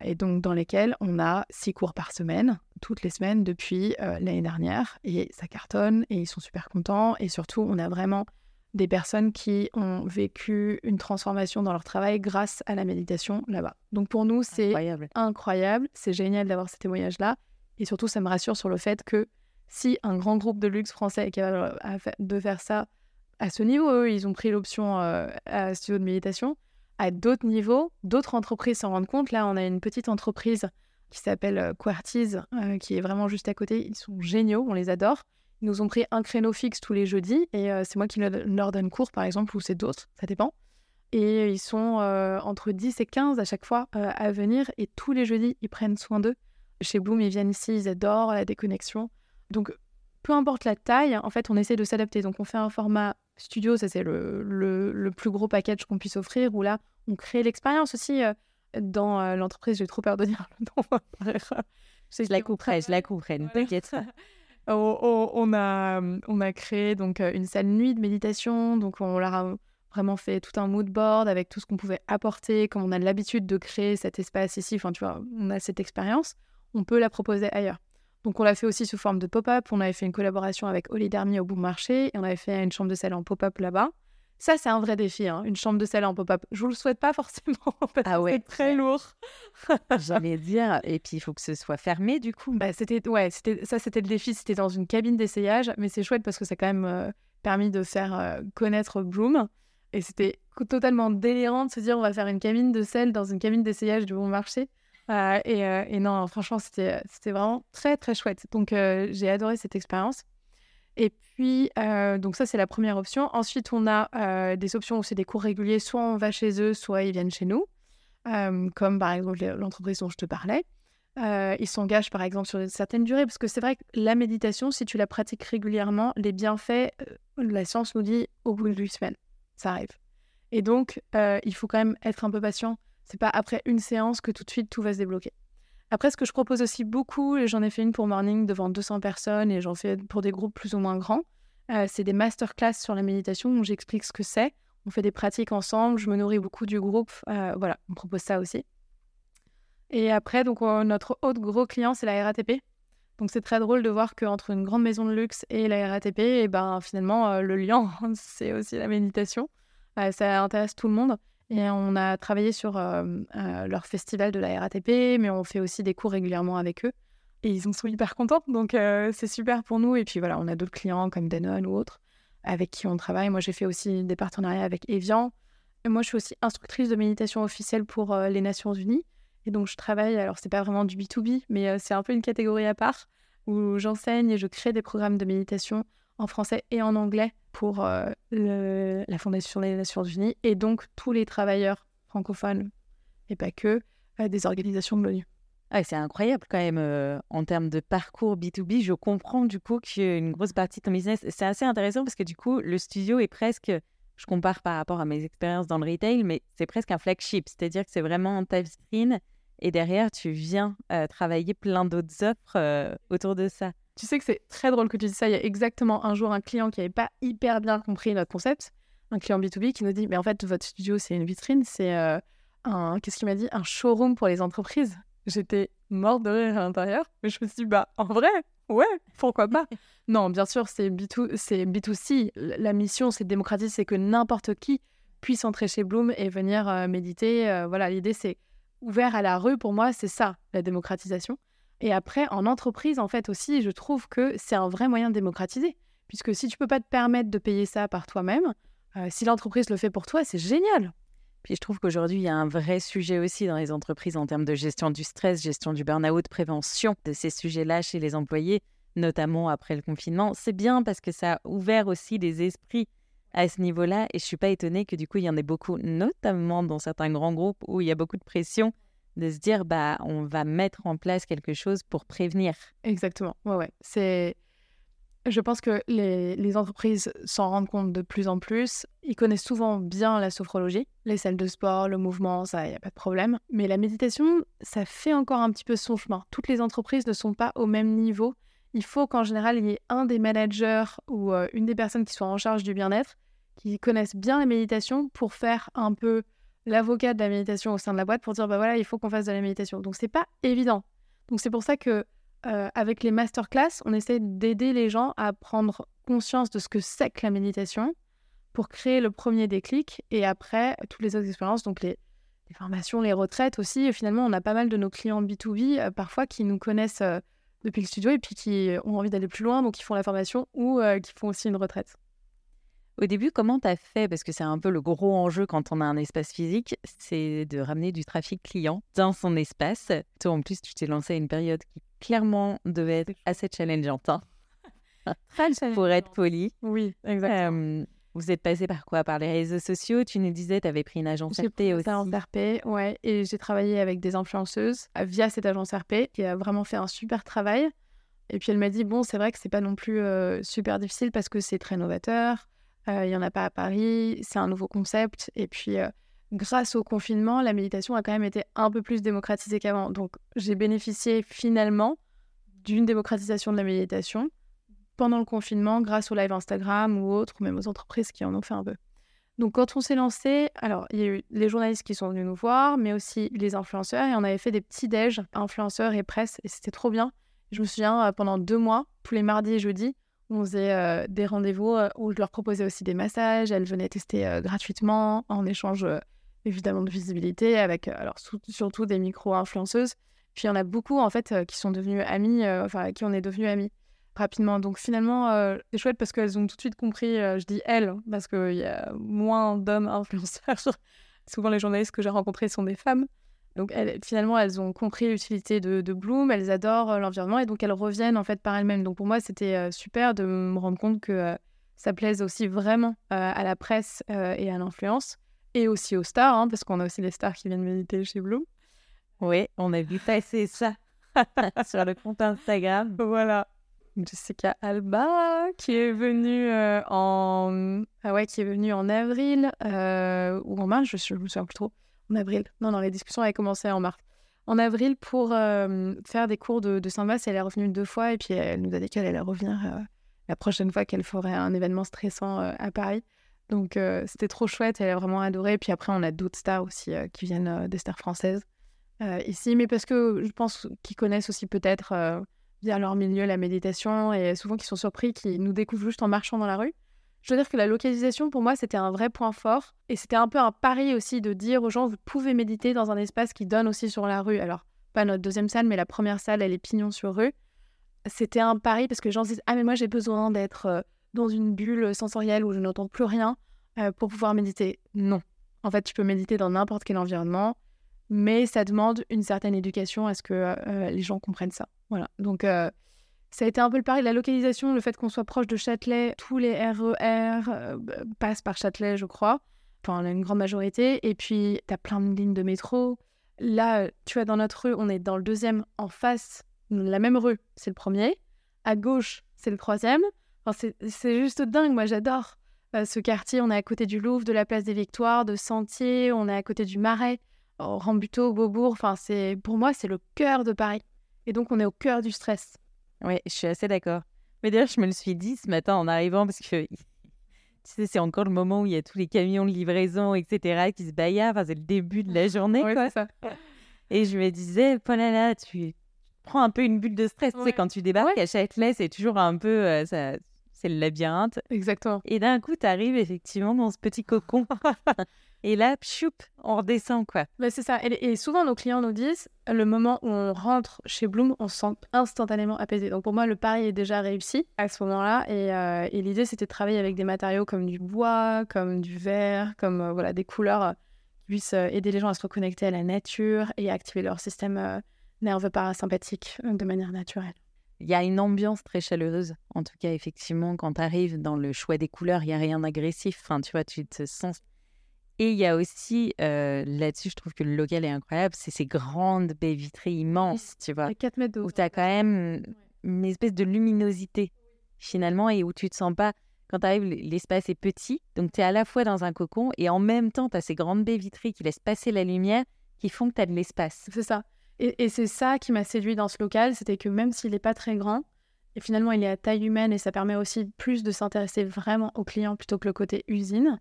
et donc dans lesquelles on a six cours par semaine, toutes les semaines depuis euh, l'année dernière, et ça cartonne, et ils sont super contents, et surtout, on a vraiment des personnes qui ont vécu une transformation dans leur travail grâce à la méditation là-bas. Donc pour nous, c'est incroyable. incroyable. C'est génial d'avoir ces témoignages-là. Et surtout, ça me rassure sur le fait que si un grand groupe de luxe français est capable de faire ça à ce niveau, eux, ils ont pris l'option euh, à studio de méditation. À d'autres niveaux, d'autres entreprises s'en rendent compte. Là, on a une petite entreprise qui s'appelle euh, Quartiz, euh, qui est vraiment juste à côté. Ils sont géniaux, on les adore. Ils nous ont pris un créneau fixe tous les jeudis et euh, c'est moi qui leur donne cours, par exemple, ou c'est d'autres, ça dépend. Et ils sont entre 10 et 15 à chaque fois à venir et tous les jeudis, ils prennent soin d'eux. Chez Bloom, ils viennent ici, ils adorent la déconnexion. Donc, peu importe la taille, en fait, on essaie de s'adapter. Donc, on fait un format studio, ça c'est le, le, plus gros package qu'on puisse offrir, où là, on crée l'expérience aussi dans l'entreprise. J'ai trop peur de dire le nom. je la couperai, je la couperai, ne t'inquiète on, a, on a créé donc euh, une salle nuit de méditation. Donc, on leur a vraiment fait tout un mood board avec tout ce qu'on pouvait apporter. Comme on a l'habitude de créer cet espace ici, enfin, tu vois, on a cette expérience, on peut la proposer ailleurs. Donc, on l'a fait aussi sous forme de pop-up. On avait fait une collaboration avec Oli Dermy au Bon Marché et on avait fait une chambre de salle en pop-up là-bas. Ça, c'est un vrai défi, hein, une chambre de salle en pop-up. Je vous le souhaite pas forcément, parce ah ouais. c'est très lourd. J'allais dire, et puis il faut que ce soit fermé du coup. Bah, c'était, ouais, c'était, ça c'était le défi, c'était dans une cabine d'essayage, mais c'est chouette parce que ça a quand même euh, permis de faire euh, connaître Bloom. Et c'était totalement délirant de se dire on va faire une cabine de salle dans une cabine d'essayage du bon marché. Euh, et, non, franchement, c'était, vraiment très très chouette. Donc j'ai adoré cette expérience. Et puis, euh, donc ça, c'est la première option. Ensuite, on a euh, des options où c'est des cours réguliers. Soit on va chez eux, soit ils viennent chez nous. Euh, comme par exemple l'entreprise dont je te parlais. ils s'engagent par exemple sur certaines durées. Parce que c'est vrai que la méditation, si tu la pratiques régulièrement, les bienfaits, la science nous dit au bout d'une semaine. Ça arrive. Et donc, il faut quand même être un peu patient. C'est pas après une séance que tout de suite tout va se débloquer. Après, ce que je propose aussi beaucoup, et j'en ai fait une pour Morning devant 200 personnes et j'en fais pour des groupes plus ou moins grands, euh, c'est des masterclass sur la méditation où j'explique ce que c'est. On fait des pratiques ensemble, je me nourris beaucoup du groupe. Euh, voilà, on propose ça aussi. Et après, donc notre autre gros client, c'est la RATP. Donc c'est très drôle de voir qu'entre une grande maison de luxe et la RATP, et eh ben, finalement, euh, le lien, c'est aussi la méditation. ça intéresse tout le monde. Et on a travaillé sur leur festival de la RATP, mais on fait aussi des cours régulièrement avec eux. Et ils sont hyper contents, donc c'est super pour nous. Et puis voilà, on a d'autres clients comme Danone ou autres avec qui on travaille. Moi, j'ai fait aussi des partenariats avec Evian. Et moi, je suis aussi instructrice de méditation officielle pour les Nations Unies. Et donc, je travaille, alors c'est pas vraiment du B2B, mais c'est un peu une catégorie à part où j'enseigne et je crée des programmes de méditation en français et en anglais pour euh, la Fondation des Nations Unies et donc tous les travailleurs francophones et pas que euh, des organisations de l'ONU. Ah, c'est incroyable quand même euh, en termes de parcours B2B. Je comprends du coup qu'une grosse partie de ton business, c'est assez intéressant parce que du coup, le studio est presque, je compare par rapport à mes expériences dans le retail, mais c'est presque un flagship, c'est-à-dire que c'est vraiment ta vitrine et derrière, tu viens travailler plein d'autres offres autour de ça. Tu sais que c'est très drôle que tu dises ça. Il y a exactement un jour un client qui n'avait pas hyper bien compris notre concept, un client B2B qui nous dit Mais en fait, votre studio, c'est une vitrine, c'est euh, un. Qu'est-ce qu'il m'a dit? Un showroom pour les entreprises. J'étais morte de rire à l'intérieur, mais je me suis dit Bah, en vrai, ouais, pourquoi pas? Non, bien sûr, c'est B2, c'est B2C. La mission, c'est de démocratiser, c'est que n'importe qui puisse entrer chez Bloom et venir euh, méditer. Euh, voilà, l'idée, c'est ouvert à la rue. Pour moi, c'est ça, la démocratisation. Et après, en entreprise, en fait aussi, je trouve que c'est un vrai moyen de démocratiser. Puisque si tu peux pas te permettre de payer ça par toi-même, euh, si l'entreprise le fait pour toi, c'est génial. Puis je trouve qu'aujourd'hui, il y a un vrai sujet aussi dans les entreprises en termes de gestion du stress, gestion du burn-out, prévention de ces sujets-là chez les employés, notamment après le confinement. C'est bien parce que ça a ouvert aussi les esprits à ce niveau-là. Et je suis pas étonnée que du coup, il y en ait beaucoup, notamment dans certains grands groupes où il y a beaucoup de pression de se dire bah on va mettre en place quelque chose pour prévenir. Exactement. Ouais ouais, c'est Je pense que les, les entreprises s'en rendent compte de plus en plus. Ils connaissent souvent bien la sophrologie, les salles de sport, le mouvement, ça, il n'y a pas de problème. Mais la méditation, ça fait encore un petit peu son chemin. Toutes les entreprises ne sont pas au même niveau. Il faut qu'en général, il y ait un des managers ou euh, une des personnes qui soit en charge du bien-être qui connaissent bien la méditation pour faire un peu l'avocat de la méditation au sein de la boîte pour dire bah voilà, il faut qu'on fasse de la méditation. Donc c'est pas évident. Donc c'est pour ça que euh, avec les masterclass, on essaie d'aider les gens à prendre conscience de ce que c'est que la méditation pour créer le premier déclic et après toutes les autres expériences, donc les, formations, les retraites aussi. finalement, on a pas mal de nos clients B2B euh, parfois qui nous connaissent euh, depuis le studio et puis qui ont envie d'aller plus loin, donc qui font la formation ou qui font aussi une retraite. Au début, comment tu as fait? Parce que c'est un peu le gros enjeu quand on a un espace physique, c'est de ramener du trafic client dans son espace. Toi, en plus, tu t'es lancé à une période qui clairement devait être assez challengeante. Hein. Pour être poli. Oui, exactement. vous êtes passé par quoi? Par les réseaux sociaux? Tu nous disais, tu avais pris une agence RP aussi. agence RP, ouais. Et j'ai travaillé avec des influenceuses euh, via cette agence RP qui a vraiment fait un super travail. Et puis elle m'a dit, bon, c'est vrai que c'est pas non plus euh, super difficile parce que c'est très novateur. Euh, il n'y en a pas à Paris, c'est un nouveau concept. Et puis, euh, grâce au confinement, la méditation a quand même été un peu plus démocratisée qu'avant. Donc, j'ai bénéficié finalement d'une démocratisation de la méditation pendant le confinement grâce au live Instagram ou autres, ou même aux entreprises qui en ont fait un peu. Donc, quand on s'est lancé, alors, il y a eu les journalistes qui sont venus nous voir, mais aussi les influenceurs, et on avait fait des petits déj, influenceurs et presse, et c'était trop bien. Je me souviens, euh, pendant deux mois, tous les mardis et jeudis, on faisait euh, des rendez-vous euh, où je leur proposais aussi des massages. Elles venaient tester euh, gratuitement en échange évidemment de visibilité avec alors surtout des micro-influenceuses. Puis il y en a beaucoup en fait qui sont devenus amis, enfin qui on est devenus amis rapidement. Donc finalement, c'est chouette parce qu'elles ont tout de suite compris, je dis elles, parce qu'il y a moins d'hommes influenceurs. Souvent les journalistes que j'ai rencontrés sont des femmes. Donc finalement, elles ont compris l'utilité de, Bloom, elles adorent euh, l'environnement et donc elles reviennent en fait par elles-mêmes. Donc pour moi, c'était euh, super de me rendre compte que euh, ça plaise aussi vraiment à la presse et à l'influence et aussi aux stars, hein, parce qu'on a aussi les stars qui viennent méditer chez Bloom. Oui, on a vu passer ça sur le compte Instagram. Voilà. Jessica Alba qui est venue en ah ouais qui est venue en avril ou en mars, je, ne me souviens plus trop en avril. Non, non, les discussions avaient commencé en mars. En avril pour euh, faire des cours de, de samba, elle est revenue deux fois et puis elle nous a dit qu'elle allait revenir euh, la prochaine fois qu'elle ferait un événement stressant euh, à Paris. Donc c'était trop chouette, elle a vraiment adoré. Puis après, on a d'autres stars aussi qui viennent des stars françaises ici, mais parce que je pense qu'ils connaissent aussi peut-être via leur milieu la méditation et souvent qu'ils sont surpris, qu'ils nous découvrent juste en marchant dans la rue. Je veux dire que la localisation, pour moi, c'était un vrai point fort. Et c'était un peu un pari aussi de dire aux gens, vous pouvez méditer dans un espace qui donne aussi sur la rue. Alors, pas notre deuxième salle, mais la première salle, elle est pignon sur rue. C'était un pari parce que les gens se disent, ah mais moi j'ai besoin d'être euh, dans une bulle sensorielle où je n'entends plus rien euh, pour pouvoir méditer. Non. En fait, tu peux méditer dans n'importe quel environnement, mais ça demande une certaine éducation à ce que euh, les gens comprennent ça. Voilà. Donc, ça a été un peu le pari. La localisation, le fait qu'on soit proche de Châtelet, tous les RER e euh, passent par Châtelet, je crois. Enfin, une grande majorité. Et puis, tu as plein de lignes de métro. Là, tu vois, dans notre rue, on est dans le deuxième, en face, la même rue, c'est le premier. À gauche, c'est le troisième. Enfin, c'est juste dingue, moi j'adore euh, ce quartier. On est à côté du Louvre, de la place des Victoires, de Sentier, on est à côté du Marais, Rambuteau, Beaubourg. Enfin, pour moi, c'est le cœur de Paris. Et donc, on est au cœur du stress. Oui, je suis assez d'accord. Mais d'ailleurs, je me le suis dit ce matin en arrivant parce que tu sais, c'est encore le moment où il y a tous les camions de livraison, etc., qui se baillent. Enfin, c'est le début de la journée, quoi. Ça. Et je me disais, oh là là, tu prends un peu une bulle de stress. Tu sais, quand tu débarques à Châtelet, c'est toujours un peu. Euh, ça, c'est le labyrinthe. Exactement. Et d'un coup, tu arrives effectivement dans ce petit cocon. Et là, pchoup, on redescend, quoi. Bah, c'est ça. Et, souvent, nos clients nous disent, le moment où on rentre chez Bloom, on se sent instantanément apaisé. Donc pour moi, le pari est déjà réussi à ce moment-là. Et, euh, l'idée, c'était de travailler avec des matériaux comme du bois, comme du verre, comme euh, voilà, des couleurs euh, qui puissent aider les gens à se reconnecter à la nature et activer leur système nerveux parasympathique de manière naturelle. Il y a une ambiance très chaleureuse. En tout cas, effectivement, quand tu arrives dans le choix des couleurs, il n'y a rien d'agressif. Enfin, tu vois, tu te sens et il y a aussi, euh, là-dessus, je trouve que le local est incroyable, c'est ces grandes baies vitrées immenses, tu vois? 4 mètres Où tu as quand même une espèce de luminosité finalement et où tu te sens pas quand tu arrives, l'espace est petit, donc tu es à la fois dans un cocon et en même temps, tu as ces grandes baies vitrées qui laissent passer la lumière qui font que tu as de l'espace. C'est ça. Et, c'est ça qui m'a séduit dans ce local, c'était que même s'il n'est pas très grand, et finalement il est à taille humaine et ça permet aussi plus de s'intéresser vraiment aux clients plutôt que le côté usine,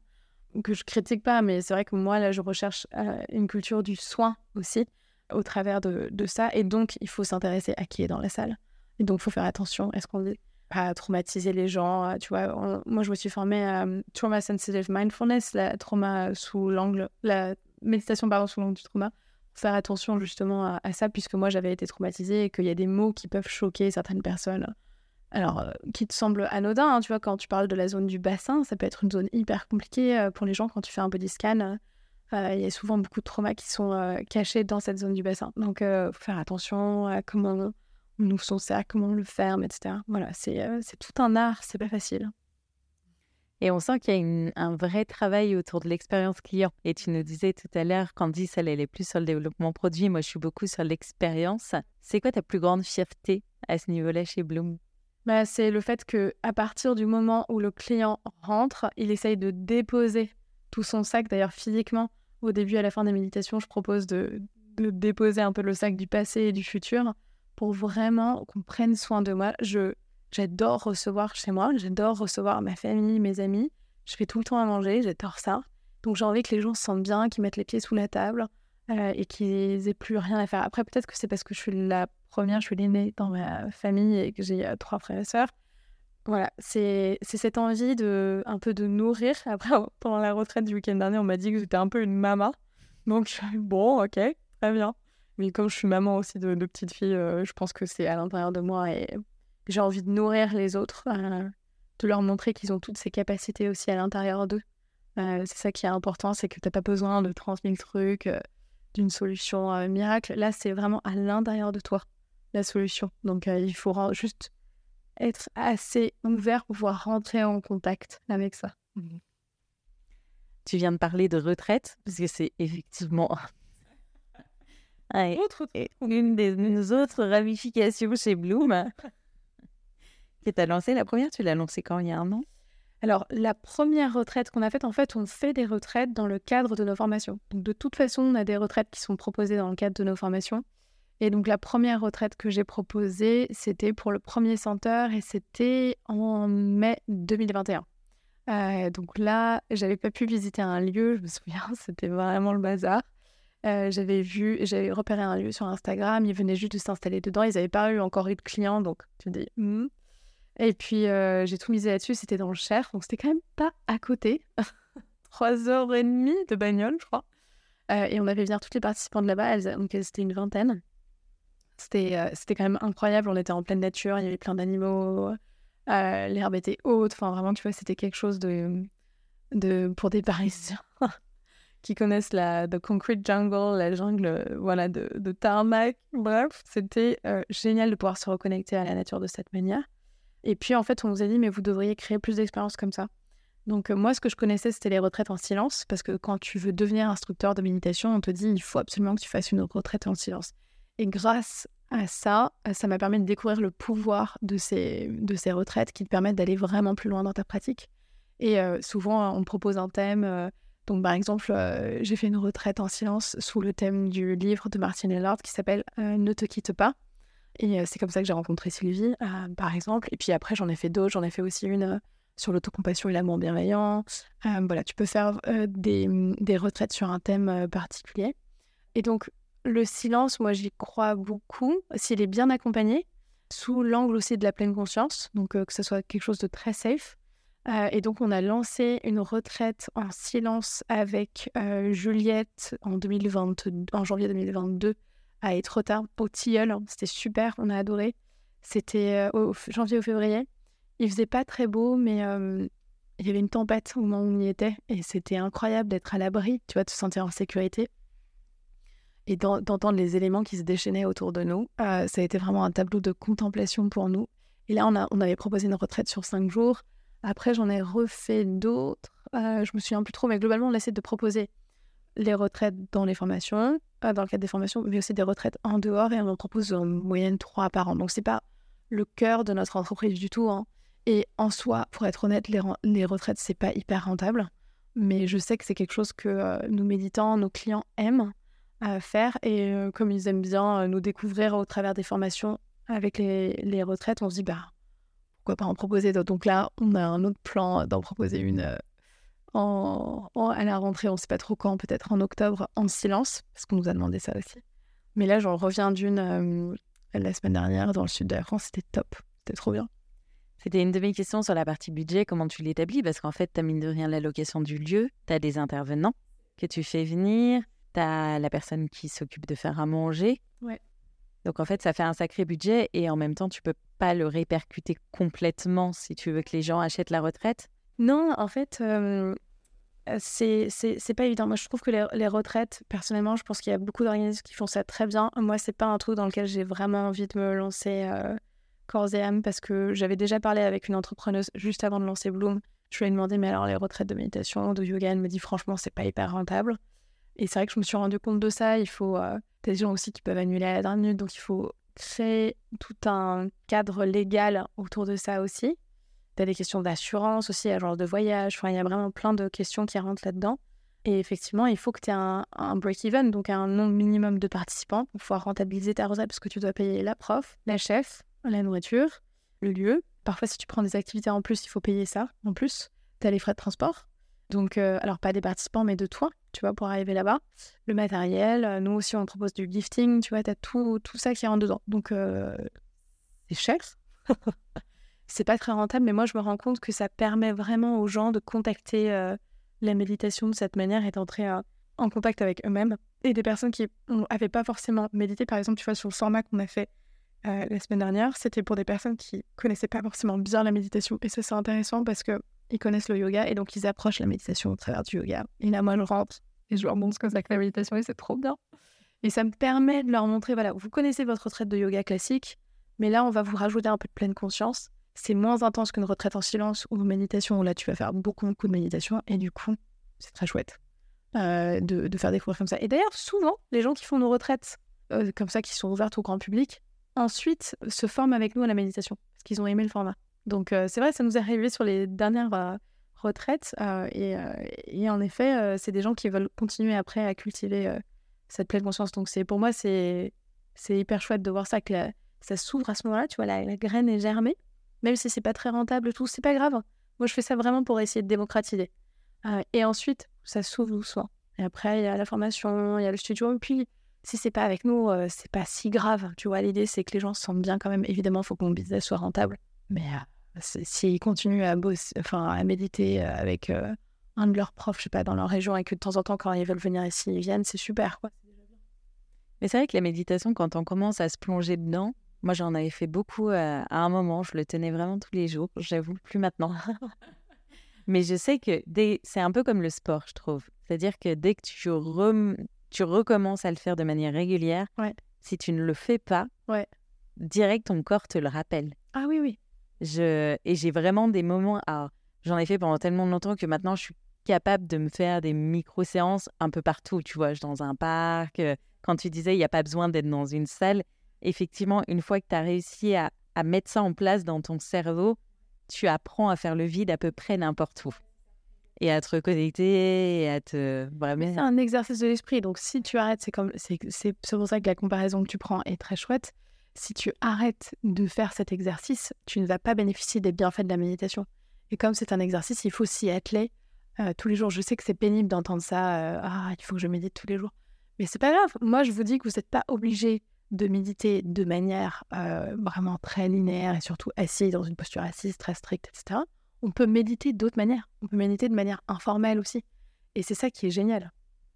que je critique pas, mais c'est vrai que moi là je recherche euh, une culture du soin aussi au travers de, ça, et donc il faut s'intéresser à qui est dans la salle. Et donc il faut faire attention, est-ce qu'on dit à traumatiser les gens. Tu vois, moi, je me suis formée à euh, Trauma Sensitive Mindfulness, la méditation pardon, sous l'angle du trauma. Faire attention justement à, ça, puisque moi, j'avais été traumatisée et qu'il y a des mots qui peuvent choquer certaines personnes. Alors, euh, qui te semblent anodins, hein, tu vois, quand tu parles de la zone du bassin, ça peut être une zone hyper compliquée pour les gens quand tu fais un body scan. Il y a souvent beaucoup de traumas qui sont cachés dans cette zone du bassin. Donc, il faut faire attention à comment on ouvre son sac, comment on le ferme, etc. Voilà, euh, c'est tout un art, c'est pas facile. Et on sent qu'il y a un vrai travail autour de l'expérience client. Et tu nous disais tout à l'heure, Candice, elle, elle est plus sur le développement produit. Moi, je suis beaucoup sur l'expérience. C'est quoi ta plus grande fierté à ce niveau-là chez Bloom? Bah, C'est le fait que à partir du moment où le client rentre, il essaye de déposer tout son sac, d'ailleurs physiquement. Au début, à la fin des méditations, je propose de, déposer un peu le sac du passé et du futur pour vraiment qu'on prenne soin de moi. J'adore recevoir chez moi, j'adore recevoir ma famille, mes amis. Je fais tout le temps à manger, j'adore ça. Donc j'ai envie que les gens se sentent bien, qu'ils mettent les pieds sous la table euh, et qu'ils aient plus rien à faire. Après, peut-être que c'est parce que je suis la première, je suis l'aînée dans ma famille et que j'ai euh, trois frères et sœurs. Voilà, c'est, cette envie de un peu de nourrir. Après, pendant la retraite du week-end dernier, on m'a dit que j'étais un peu une maman. Donc, bon, ok, très bien. Mais comme je suis maman aussi de, de petites filles, euh, je pense que c'est à l'intérieur de moi et j'ai envie de nourrir les autres, de leur montrer qu'ils ont toutes ces capacités aussi à l'intérieur d'eux. C'est ça qui est important, c'est que tu n'as pas besoin de 30 000 trucs, d'une solution miracle. Là, c'est vraiment à l'intérieur de toi, la solution. Donc, il faut juste être assez ouvert pour pouvoir rentrer en contact avec ça. Mmh tu viens de parler de retraite, parce que c'est effectivement une des autres ramifications chez Bloom. que tu as lancé la première, tu l'as lancée quand il y a un an? Alors, la première retraite qu'on a faite, en fait, on fait des retraites dans le cadre de nos formations. Donc, de toute façon, on a des retraites qui sont proposées dans le cadre de nos formations. Et donc, la première retraite que j'ai proposée, c'était pour le premier center et c'était en mai 2021. Euh, donc là, j'avais pas pu visiter un lieu, je me souviens, c'était vraiment le bazar. Euh, j'avais vu, j'avais repéré un lieu sur Instagram, ils venaient juste de s'installer dedans, ils n'avaient pas eu encore eu de clients, donc tu dis. Hmm. Et puis euh, j'ai tout misé là-dessus, c'était dans le Cher, donc c'était quand même pas à côté. Trois heures et demie de bagnole, je crois. Euh, et on avait venir toutes les participants de là-bas, donc c'était une vingtaine. C'était, c'était quand même incroyable, on était en pleine nature, il y avait plein d'animaux, l'herbe était haute, enfin vraiment, tu vois, c'était quelque chose de, de pour des Parisiens qui connaissent la The Concrete Jungle, la jungle euh, voilà, de, de tarmac. Bref, c'était euh, génial de pouvoir se reconnecter à la nature de cette manière. Et puis, en fait, on nous a dit, mais vous devriez créer plus d'expériences comme ça. Donc, euh, moi, ce que je connaissais, c'était les retraites en silence, parce que quand tu veux devenir instructeur de méditation, on te dit, il faut absolument que tu fasses une retraite en silence. Et grâce à ça, ça m'a permis de découvrir le pouvoir de ces, de ces retraites qui te permettent d'aller vraiment plus loin dans ta pratique. Et souvent, on propose un thème donc, par exemple, euh, j'ai fait une retraite en silence sous le thème du livre de Martine Ellard qui s'appelle euh, Ne te quitte pas. Et c'est comme ça que j'ai rencontré Sylvie, par exemple. Et puis après, j'en ai fait d'autres. J'en ai fait aussi une sur l'autocompassion et l'amour bienveillant. voilà, tu peux faire des, des, retraites sur un thème particulier. Et donc, le silence, moi, j'y crois beaucoup s'il est bien accompagné, sous l'angle aussi de la pleine conscience. Donc, que ce soit quelque chose de très safe. Et donc, on a lancé une retraite en silence avec Juliette en, 2022, en janvier 2022 à Etretat, au Tilleul. C'était super, on a adoré. C'était euh, au janvier ou février. Il faisait pas très beau, mais il y avait une tempête au moment où on y était. Et c'était incroyable d'être à l'abri, tu vois, de se sentir en sécurité. Et d'entendre les éléments qui se déchaînaient autour de nous. ça a été vraiment un tableau de contemplation pour nous. Et là, on, avait proposé une retraite sur cinq jours après, j'en ai refait d'autres. Euh, je me souviens plus trop, mais globalement, on essaie de proposer les retraites dans les formations, euh, dans le cadre des formations, mais aussi des retraites en dehors, et on en propose en moyenne trois par an. Donc, c'est pas le cœur de notre entreprise du tout. Hein. Et en soi, pour être honnête, les, les retraites, c'est pas hyper rentable. Mais je sais que c'est quelque chose que euh, méditants, nos clients aiment euh, faire. Et euh, comme ils aiment bien nous découvrir au travers des formations avec les, les, retraites, on se dit, bah, pourquoi pas en proposer d'autres. Donc là, on a un autre plan d'en proposer une en, à la rentrée, on sait pas trop quand, peut-être en octobre, en silence, parce qu'on nous a demandé ça aussi. Mais là, j'en reviens d'une la semaine dernière dans le sud de la France, c'était top, c'était trop bien. C'était une de mes questions sur la partie budget, comment tu l'établis Parce qu'en fait, tu as mine de rien l'allocation du lieu, tu as des intervenants que tu fais venir, tu as la personne qui s'occupe de faire à manger. Ouais. Donc en fait, ça fait un sacré budget et en même temps, tu peux pas le répercuter complètement si tu veux que les gens achètent la retraite. Non, en fait, euh, c'est pas évident. Moi, je trouve que les, retraites, personnellement, je pense qu'il y a beaucoup d'organismes qui font ça très bien. Moi, c'est pas un truc dans lequel j'ai vraiment envie de me lancer. Euh, corps et âme parce que j'avais déjà parlé avec une entrepreneuse juste avant de lancer Bloom. Je lui ai demandé, mais alors les retraites de méditation, de yoga, elle me dit franchement, c'est pas hyper rentable. Et c'est vrai que je me suis rendu compte de ça. Il faut euh, des gens aussi qui peuvent annuler à la dernière minute, donc il faut créer tout un cadre légal autour de ça aussi. Tu as des questions d'assurance aussi, genre de voyage. Enfin, il y a vraiment plein de questions qui rentrent là-dedans. Et effectivement, il faut que tu aies un, break-even, donc un nombre minimum de participants pour pouvoir rentabiliser ta retraite parce que tu dois payer la prof, la chef, la nourriture, le lieu. Parfois, si tu prends des activités en plus, il faut payer ça en plus. Tu as les frais de transport. Donc, euh, alors pas des participants, mais de toi, tu vois, pour arriver là-bas. Le matériel, euh, nous aussi, on propose du gifting, tu vois, tu as tout, tout ça qui rentre dedans. Donc, euh, c'est cher. c'est pas très rentable, mais moi, je me rends compte que ça permet vraiment aux gens de contacter la méditation de cette manière et d'entrer en contact avec eux-mêmes. Et des personnes qui n'avaient pas forcément médité, par exemple, tu vois, sur le format qu'on a fait euh, la semaine dernière, c'était pour des personnes qui connaissaient pas forcément bien la méditation. Et ça, c'est intéressant parce qu'ils connaissent le yoga et donc ils approchent la méditation au travers du yoga. Et là, moi, je rentre et je leur montre ce que c'est que la méditation et c'est trop bien. Et ça me permet de leur montrer, voilà, vous connaissez votre retraite de yoga classique, mais là, on va vous rajouter un peu de pleine conscience. C'est moins intense qu'une retraite en silence ou une méditation où là, tu vas faire beaucoup, beaucoup de méditation. Et du coup, c'est très chouette euh, de, faire découvrir comme ça. Et d'ailleurs, souvent, les gens qui font nos retraites euh, comme ça, qui sont ouvertes au grand public, ensuite se forment avec nous à la méditation, parce qu'ils ont aimé le format. Donc euh, c'est vrai, ça nous est arrivé sur les dernières retraites, et, en effet, c'est des gens qui veulent continuer après à cultiver cette pleine conscience. Donc pour moi, c'est hyper chouette de voir ça, que ça s'ouvre à ce moment-là, tu vois, la, graine est germée, même si c'est pas très rentable tout, c'est pas grave. Moi, je fais ça vraiment pour essayer de démocratiser. et ensuite, ça s'ouvre doucement. Et après, il y a la formation, il y a le studio, et puis si c'est pas avec nous, euh, c'est pas si grave. Tu vois, l'idée, c'est que les gens se sentent bien quand même. Évidemment, il faut que mon business soit rentable. Mais euh, s'ils continuent à, bosser, enfin, à méditer euh, avec un de leurs profs, je sais pas, dans leur région, et que de temps en temps, quand ils veulent venir ici, ils viennent, c'est super. Quoi. Mais c'est vrai que la méditation, quand on commence à se plonger dedans, moi j'en avais fait beaucoup à un moment, je le tenais vraiment tous les jours, j'avoue, plus maintenant. Mais je sais que c'est un peu comme le sport, je trouve. C'est-à-dire que dès que tu rem tu recommences à le faire de manière régulière, si tu ne le fais pas, direct ton corps te le rappelle. Ah oui, oui. Je... Et j'ai vraiment des moments. j'en ai fait pendant tellement longtemps que maintenant je suis capable de me faire des micro-séances un peu partout, tu vois, dans un parc. Euh, quand tu disais, il n'y a pas besoin d'être dans une salle, effectivement, une fois que tu as réussi à mettre ça en place dans ton cerveau, tu apprends à faire le vide à peu près n'importe où et à te reconnecter et à te vraiment. C'est un exercice de l'esprit. Donc si tu arrêtes, c'est comme c'est pour ça que la comparaison que tu prends est très chouette. Si tu arrêtes de faire cet exercice, tu ne vas pas bénéficier des bienfaits de la méditation. Et comme c'est un exercice, il faut s'y atteler euh, tous les jours. Je sais que c'est pénible d'entendre ça. Euh, ah, il faut que je médite tous les jours. Mais c'est pas grave. Moi, je vous dis que vous n'êtes pas obligé de méditer de manière euh, vraiment très linéaire et surtout assis dans une posture assise très stricte, etc on peut méditer d'autres manières. On peut méditer de manière informelle aussi. Et c'est ça qui est génial.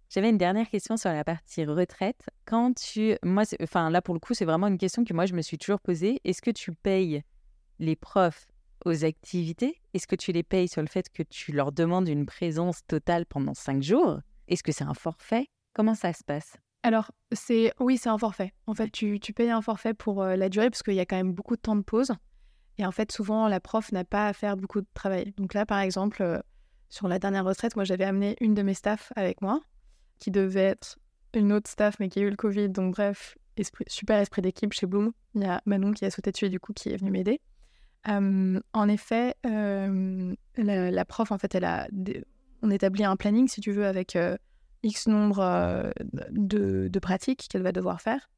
J'avais une dernière question sur la partie retraite. Quand tu. Moi, enfin, là, pour le coup, c'est vraiment une question que moi, je me suis toujours posée. Est-ce que tu payes les profs aux activités? Est-ce que tu les payes sur le fait que tu leur demandes une présence totale pendant cinq jours? Est-ce que c'est un forfait? Comment ça se passe? Alors, c'est oui, c'est un forfait. En fait, tu, payes un forfait pour euh, la durée parce qu'il y a quand même beaucoup de temps de pause. Et en fait, souvent, la prof n'a pas à faire beaucoup de travail. Donc là, par exemple, euh, sur la dernière retraite, moi, j'avais amené une de mes staffs avec moi, qui devait être une autre staff, mais qui a eu le Covid. Donc bref, esprit, super esprit d'équipe chez Bloom. Il y a Manon qui a sauté dessus et du coup, qui est venu m'aider. en effet, la, prof, en fait, elle a, on établit un planning, si tu veux, avec X nombre de, de pratiques qu'elle va devoir faire.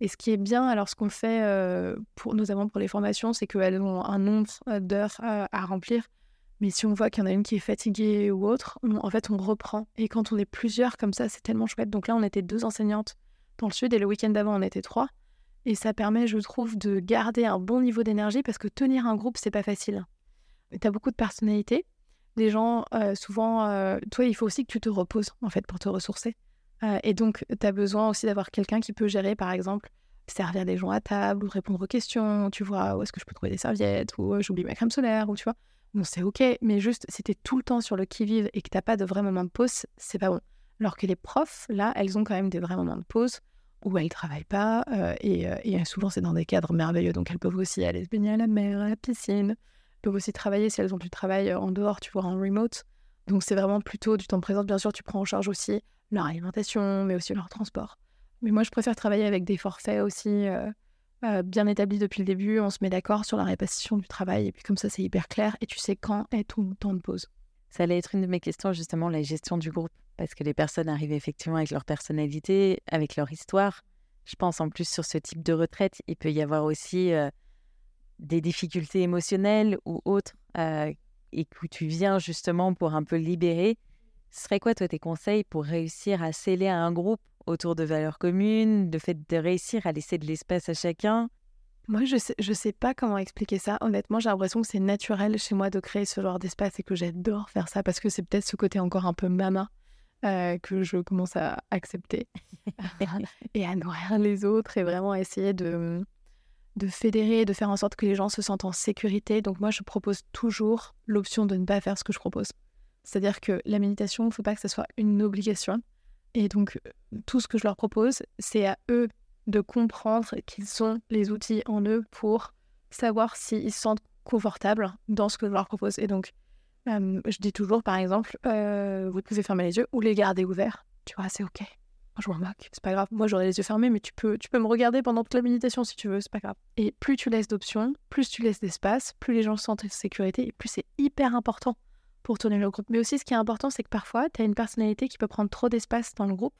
Et ce qui est bien, alors ce qu'on fait pour, notamment pour les formations, c'est qu'elles ont un nombre d'heures à remplir. Mais si on voit qu'il y en a une qui est fatiguée ou autre, en fait, on reprend. Et quand on est plusieurs comme ça, c'est tellement chouette. Donc là, on était deux enseignantes dans le sud et le week-end d'avant, on était trois. Et ça permet, je trouve, de garder un bon niveau d'énergie parce que tenir un groupe, c'est pas facile. Tu as beaucoup de personnalités. Les gens, souvent, toi, il faut aussi que tu te reposes, en fait, pour te ressourcer. Et donc, tu as besoin aussi d'avoir quelqu'un qui peut gérer, par exemple, servir des gens à table ou répondre aux questions, tu vois, où est-ce que je peux trouver des serviettes, ou j'oublie ma crème solaire, ou tu vois. Bon, c'est ok, mais juste, si t'es tout le temps sur le qui-vive et que t'as pas de vrai moment de pause, c'est pas bon. Alors que les profs, là, elles ont quand même des vrais moments de pause où elles travaillent pas, et, et, souvent c'est dans des cadres merveilleux, donc elles peuvent aussi aller se baigner à la mer, à la piscine, peuvent aussi travailler si elles ont du travail en dehors, tu vois, en remote. Donc c'est vraiment plutôt du temps présent. Bien sûr, tu prends en charge aussi leur alimentation, mais aussi leur transport. Mais moi, je préfère travailler avec des forfaits aussi euh, euh, bien établis depuis le début. On se met d'accord sur la répartition du travail, et puis comme ça, c'est hyper clair, et tu sais quand est ton temps de pause. Ça allait être une de mes questions, justement, la gestion du groupe, parce que les personnes arrivent effectivement avec leur personnalité, avec leur histoire. Je pense en plus sur ce type de retraite, il peut y avoir aussi euh, des difficultés émotionnelles ou autres, et que tu viens justement pour un peu libérer. Ce serait quoi, toi, tes conseils pour réussir à sceller un groupe autour de valeurs communes, de fait de réussir à laisser de l'espace à chacun? Moi, je sais, je sais pas comment expliquer ça. Honnêtement, j'ai l'impression que c'est naturel chez moi de créer ce genre d'espace et que j'adore faire ça parce que c'est peut-être ce côté encore un peu mama euh, que je commence à accepter et à nourrir les autres et vraiment essayer de, de fédérer, de faire en sorte que les gens se sentent en sécurité. Donc moi, je propose toujours l'option de ne pas faire ce que je propose. C'est-à-dire que la méditation, il ne faut pas que ce soit une obligation. Et donc, tout ce que je leur propose, c'est à eux de comprendre qu'ils ont les outils en eux pour savoir s'ils se sentent confortables dans ce que je leur propose. Et donc, je dis toujours, par exemple, euh, vous pouvez fermer les yeux ou les garder ouverts. Tu vois, c'est OK. Je m'en moque. C'est pas grave. Moi, j'aurais les yeux fermés, mais tu peux, tu peux me regarder pendant toute la méditation si tu veux. C'est pas grave. Et plus tu laisses d'options, plus tu laisses d'espace, plus les gens se sentent en sécurité et plus c'est hyper important pour tourner le groupe. Mais aussi, ce qui est important, c'est que parfois, tu as une personnalité qui peut prendre trop d'espace dans le groupe.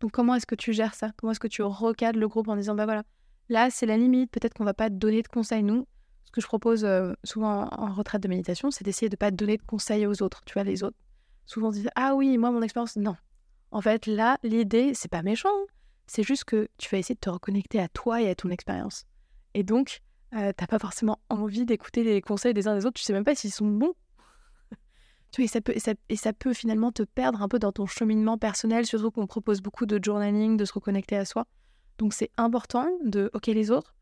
Donc, comment est-ce que tu gères ça? Comment est-ce que tu recadres le groupe en disant, bah voilà, là, c'est la limite, peut-être qu'on va pas te donner de conseils, nous. Ce que je propose euh, souvent en retraite de méditation, c'est d'essayer de pas donner de conseils aux autres. Tu vois, les autres souvent disent, ah oui, moi, mon expérience, non. En fait, là, l'idée, c'est pas méchant. C'est juste que tu vas essayer de te reconnecter à toi et à ton expérience. Et donc, euh, t'as pas forcément envie d'écouter les conseils des uns des autres. Tu sais même pas s'ils sont bons et ça, peut, et, ça, peut finalement te perdre un peu dans ton cheminement personnel, surtout qu'on propose beaucoup de journaling, de se reconnecter à soi. Donc c'est important de OK les autres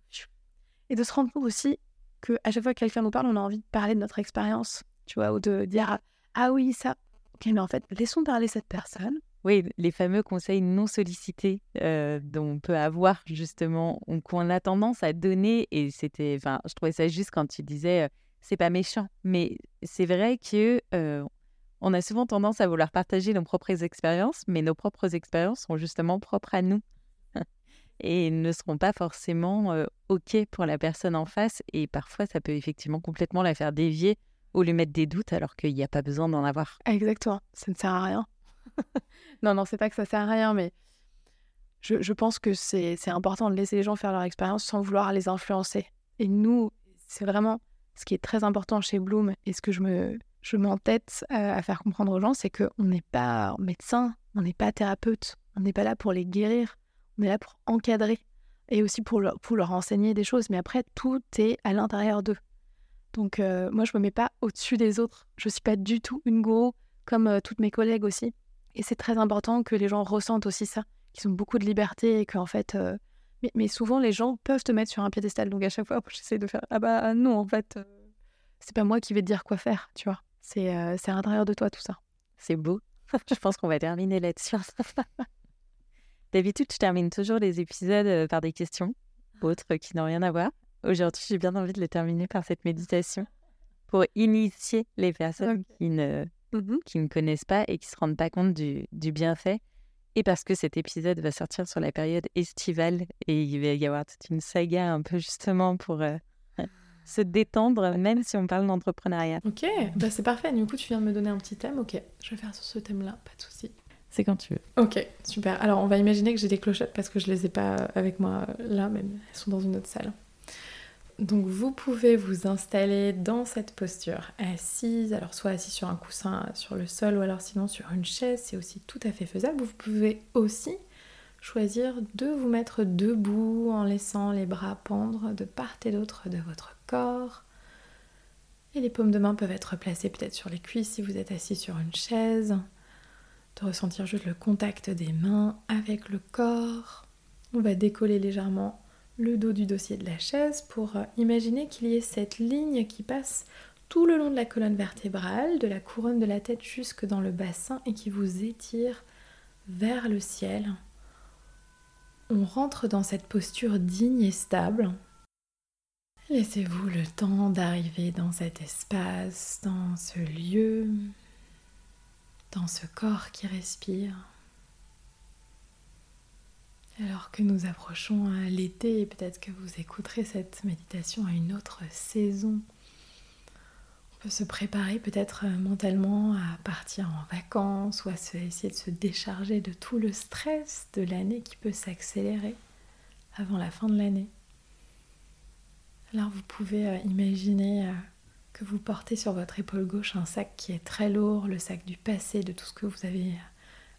et de se rendre compte aussi que à chaque fois que quelqu'un nous parle, on a envie de parler de notre expérience, tu vois, ou de dire ah oui ça. Ok, mais en fait laissons parler cette personne. Oui, les fameux conseils non sollicités euh, dont on peut avoir justement, qu'on a tendance à donner. Et c'était, enfin, je trouvais ça juste quand tu disais, c'est pas méchant, mais c'est vrai que on a souvent tendance à vouloir partager nos propres expériences, mais nos propres expériences sont justement propres à nous et ne seront pas forcément OK pour la personne en face. Et parfois, ça peut effectivement complètement la faire dévier ou lui mettre des doutes alors qu'il n'y a pas besoin d'en avoir. Exactement, ça ne sert à rien. non, non, c'est pas que ça sert à rien, mais je, pense que c'est important de laisser les gens faire leur expérience sans vouloir les influencer. Et nous, c'est vraiment ce qui est très important chez Bloom et ce que je me m'entête à, faire comprendre aux gens, c'est qu'on n'est pas médecin, on n'est pas thérapeute, on n'est pas là pour les guérir, on est là pour encadrer et aussi pour leur, enseigner des choses. Mais après, tout est à l'intérieur d'eux. Donc euh, moi, je me mets pas au-dessus des autres. Je suis pas du tout une gourou comme euh, toutes mes collègues aussi. Et c'est très important que les gens ressentent aussi ça, qu'ils ont beaucoup de liberté et qu'en fait, euh, mais, souvent, les gens peuvent te mettre sur un piédestal. Donc, à chaque fois, j'essaie de faire Ah bah non, en fait, euh, c'est pas moi qui vais te dire quoi faire, tu vois. C'est euh, à l'intérieur de toi, tout ça. C'est beau. je pense qu'on va terminer là-dessus. D'habitude, je termine toujours les épisodes euh, par des questions, autres qui n'ont rien à voir. Aujourd'hui, j'ai bien envie de les terminer par cette méditation pour initier les personnes qui, ne, mmh qui ne connaissent pas et qui ne se rendent pas compte du, du bienfait et parce que cet épisode va sortir sur la période estivale et il va y avoir toute une saga un peu justement pour, euh, se détendre, même si on parle d'entrepreneuriat. Ok, bah c'est parfait. Du coup, tu viens de me donner un petit thème. Ok, je vais faire sur ce thème-là, pas de souci. C'est quand tu veux. Ok, super. Alors, on va imaginer que j'ai des clochettes parce que je les ai pas avec moi là, même elles sont dans une autre salle. Donc, vous pouvez vous installer dans cette posture assise, alors soit assis sur un coussin sur le sol ou alors sinon sur une chaise, c'est aussi tout à fait faisable. Vous pouvez aussi choisir de vous mettre debout en laissant les bras pendre de part et d'autre de votre corps. Et les paumes de main peuvent être placées peut-être sur les cuisses si vous êtes assis sur une chaise. De ressentir juste le contact des mains avec le corps. On va décoller légèrement le dos du dossier de la chaise pour euh, imaginer qu'il y ait cette ligne qui passe tout le long de la colonne vertébrale, de la couronne de la tête jusque dans le bassin et qui vous étire vers le ciel on rentre dans cette posture digne et stable. Laissez-vous le temps d'arriver dans cet espace, dans ce lieu, dans ce corps qui respire. Alors que nous approchons à l'été, peut-être que vous écouterez cette méditation à une autre saison se préparer peut-être euh, mentalement à partir en vacances ou à essayer de se décharger de tout le stress de l'année qui peut s'accélérer avant la fin de l'année. Alors vous pouvez euh, imaginer euh, que vous portez sur votre épaule gauche un sac qui est très lourd, le sac du passé, de tout ce que vous avez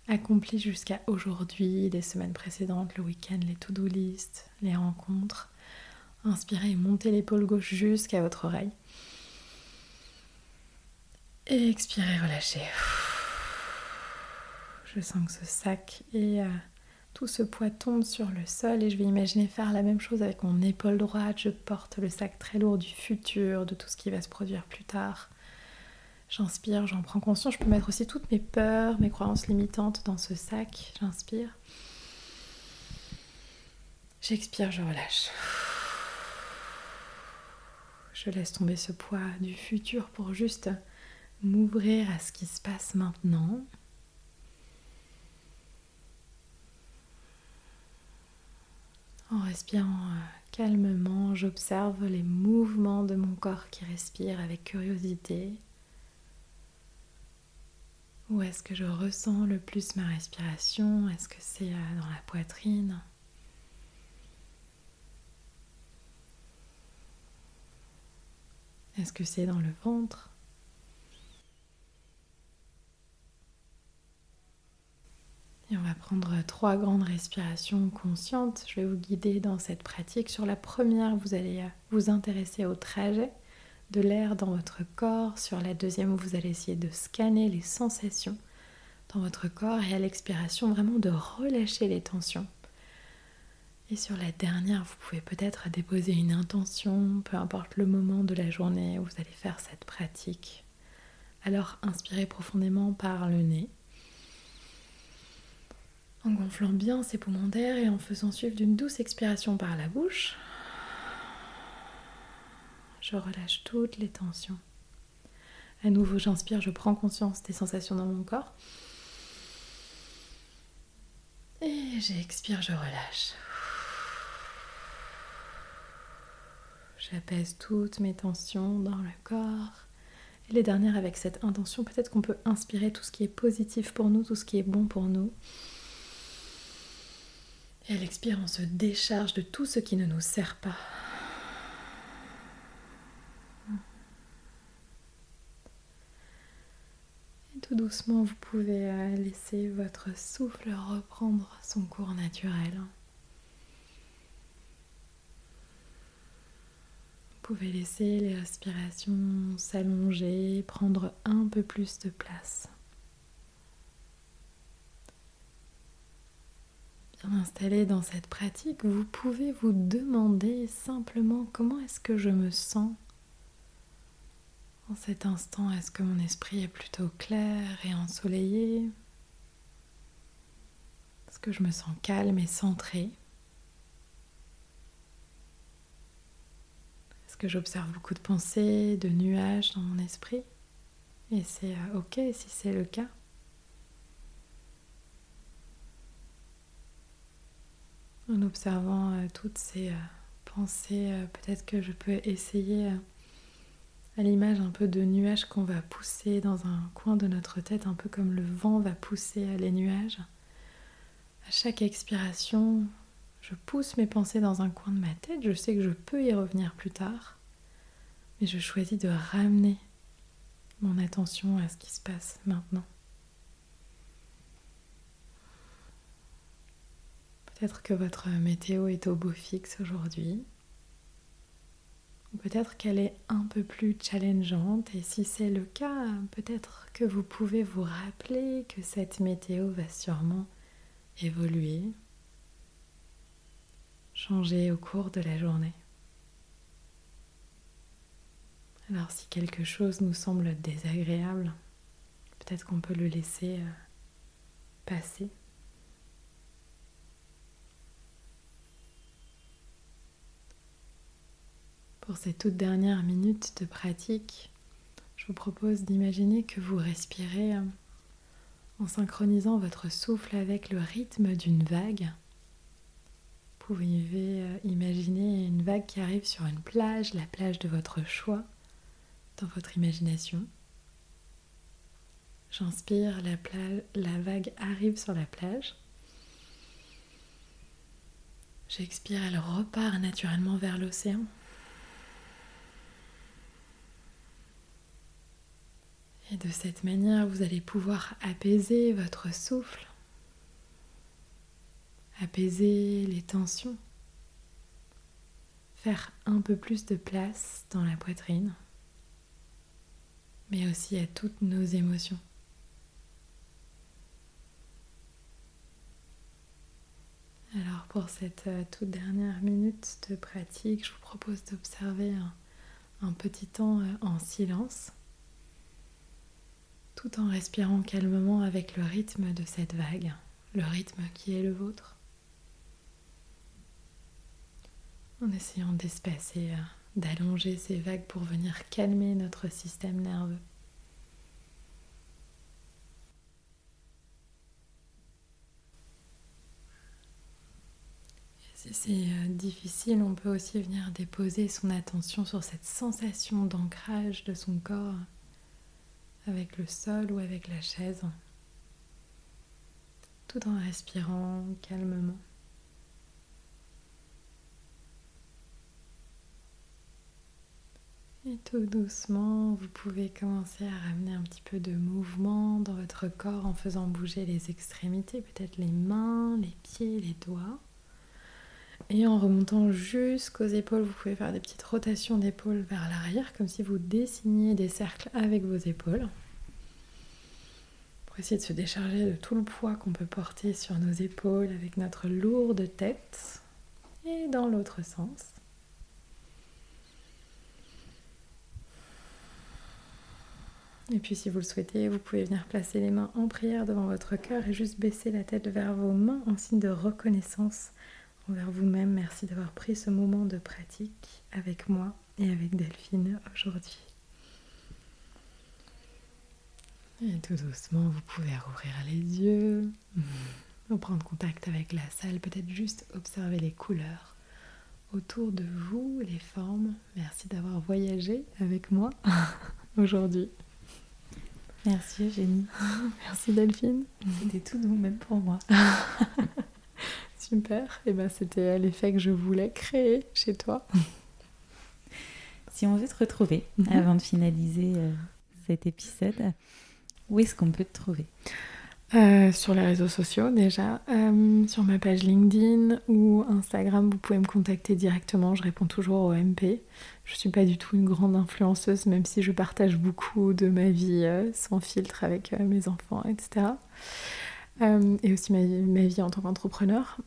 accompli jusqu'à aujourd'hui, les semaines précédentes, le week-end, les to-do list, les rencontres. Inspirez et montez l'épaule gauche jusqu'à votre oreille. Et expirez, relâchez. Je sens que ce sac et euh, tout ce poids tombe sur le sol et je vais imaginer faire la même chose avec mon épaule droite. Je porte le sac très lourd du futur, de tout ce qui va se produire plus tard. J'inspire, j'en prends conscience. Je peux mettre aussi toutes mes peurs, mes croyances limitantes dans ce sac. J'inspire. J'expire, je relâche. Je laisse tomber ce poids du futur pour juste m'ouvrir à ce qui se passe maintenant. En respirant euh, calmement, j'observe les mouvements de mon corps qui respire avec curiosité. Où est-ce que je ressens le plus ma respiration? Est-ce que c'est euh, dans la poitrine? Est-ce que c'est dans le ventre? On va prendre trois grandes respirations conscientes. Je vais vous guider dans cette pratique. Sur la première, vous allez euh, vous intéresser au trajet de l'air dans votre corps. Sur la deuxième, vous allez essayer de scanner les sensations dans votre corps et à l'expiration, vraiment de relâcher les tensions. Et sur la dernière, vous pouvez peut-être déposer une intention, peu importe le moment de la journée où vous allez faire cette pratique. Alors inspirez profondément par le nez en gonflant bien ses poumons d'air et en faisant suivre d'une douce expiration par la bouche. Je relâche toutes les tensions. À nouveau, j'inspire, je prends conscience des sensations dans mon corps. Et j'expire, je relâche. J'apaise toutes mes tensions dans le corps. Et les dernières avec cette intention, peut-être qu'on peut inspirer tout ce qui est positif pour nous, tout ce qui est bon pour nous. Et à l'expire, on se décharge de tout ce qui ne nous sert pas. Tout doucement, vous pouvez euh, laisser votre souffle reprendre son cours naturel. Vous pouvez laisser les respirations s'allonger, prendre un peu plus de place. installé dans cette pratique, vous pouvez vous demander simplement comment est-ce que je me sens en cet instant. Est-ce que mon esprit est plutôt clair et ensoleillé? Est-ce que je me sens calme et centré Est-ce que j'observe beaucoup de pensées, de nuages dans mon esprit? Et c'est euh, ok si c'est le cas. en observant euh, toutes ces euh, penser, euh, peut-être que je peux essayer à l'image un peu de nuages qu'on va pousser dans un coin de notre tête, un peu comme le vent va pousser les nuages. À chaque expiration, je pousse mes pensées dans un coin de ma tête, je sais que je peux y revenir plus tard, mais je choisis de ramener mon attention à ce qui se passe maintenant. Peut-être que votre météo est au beau fixe aujourd'hui. Peut-être qu'elle est un peu plus challengeante. Et si c'est le cas, peut-être que vous pouvez vous rappeler que cette météo va sûrement évoluer, changer au cours de la journée. Alors si quelque chose nous semble désagréable, peut-être qu'on peut le laisser euh, passer. Pour ces toutes dernières minutes de pratique, je vous propose d'imaginer que vous respirez euh, en synchronisant votre souffle avec le rythme d'une vague. Vous pouvez euh, imaginer une vague qui arrive sur une plage, la plage de votre choix, dans votre imagination. J'inspire, la, la vague arrive sur la plage. J'expire, elle repart naturellement vers l'océan. Et de cette manière, vous allez pouvoir apaiser votre souffle, apaiser les tensions, faire un peu plus de place dans la poitrine, mais aussi à toutes nos émotions. Alors pour cette euh, toute dernière minute de pratique, je vous propose d'observer un, petit temps euh, en silence tout en respirant calmement avec le rythme de cette vague, le rythme qui est le vôtre. En essayant d'espacer, euh, d'allonger ces vagues pour venir calmer notre système nerveux. Si c'est euh, difficile, on peut aussi venir déposer son attention sur cette sensation d'ancrage de son corps avec le sol ou avec la chaise, tout en respirant calmement. Et tout doucement, vous pouvez commencer à ramener un petit peu de mouvement dans votre corps en faisant bouger les extrémités, peut-être les mains, les pieds, les doigts. Et en remontant jusqu'aux épaules, vous pouvez faire des petites rotations d'épaules vers l'arrière, comme si vous dessiniez des cercles avec vos épaules. Pour essayer de se décharger de tout le poids qu'on peut porter sur nos épaules avec notre lourde tête. Et dans l'autre sens. Et puis si vous le souhaitez, vous pouvez venir placer les mains en prière devant votre cœur et juste baisser la tête vers vos mains en signe de reconnaissance envers vous-même. Merci d'avoir pris ce moment de pratique avec moi et avec Delphine aujourd'hui. Et tout doucement, vous pouvez rouvrir les yeux, prendre contact avec la salle, peut-être juste observer les couleurs autour de vous, les formes. Merci d'avoir voyagé avec moi aujourd'hui. Merci Eugénie. Merci Delphine. C'était tout doux même pour moi. Super. Et ben c'était l'effet que je voulais créer chez toi. Si on veut te retrouver mhm. avant de finaliser euh, cet épisode, où est-ce qu'on peut te trouver? Euh, sur les réseaux sociaux déjà, euh, sur ma page LinkedIn ou Instagram, vous pouvez me contacter directement, je réponds toujours au MP. Je suis pas du tout une grande influenceuse, même si je partage beaucoup de ma vie euh, sans filtre avec mes enfants, etc. et aussi ma, ma, vie en tant qu'entrepreneur.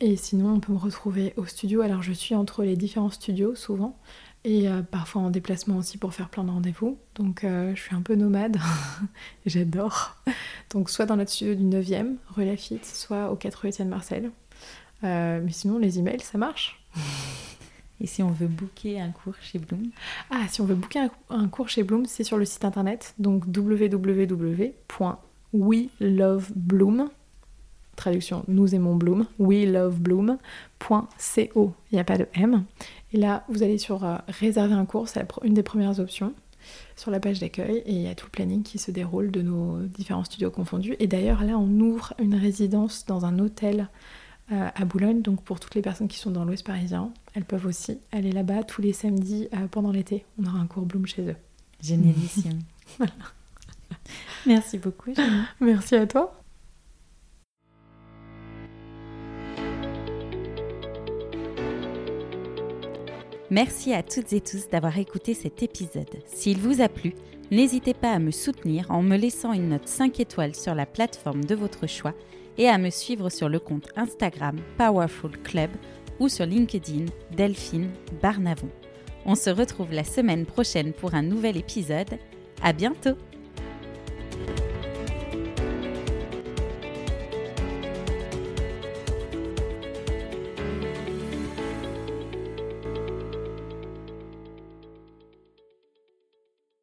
et sinon, on peut me retrouver au studio. Alors, je suis entre les différents studios souvent et euh, parfois en déplacement aussi pour faire plein de rendez-vous. Donc euh, je suis un peu nomade et j'adore. Donc soit dans notre studio du 9e, rue Lafitte, soit au 4 rue Étienne Marcel. Euh, mais sinon les emails ça marche. Et si on veut booker un cours chez Bloom? Ah, si on veut booker un, cours chez Bloom, c'est sur le site internet, donc www.welovebloom, traduction nous aimons Bloom, we love Bloom.co, il n'y a pas de M. Et là, vous allez sur euh, réserver un cours, c'est une des premières options sur la page d'accueil et il y a tout le planning qui se déroule de nos différents studios confondus. Et d'ailleurs, là, on ouvre une résidence dans un hôtel euh, à Boulogne, donc pour toutes les personnes qui sont dans l'Ouest parisien, elles peuvent aussi aller là-bas tous les samedis euh, pendant l'été. On aura un cours Bloom chez eux. Génialissime. voilà. Merci beaucoup. Merci à toi. Merci à toutes et tous d'avoir écouté cet épisode. S'il vous a plu, n'hésitez pas à me soutenir en me laissant une note 5 étoiles sur la plateforme de votre choix et à me suivre sur le compte Instagram Powerful Club ou sur LinkedIn Delphine Barnavon. On se retrouve la semaine prochaine pour un nouvel épisode. À bientôt!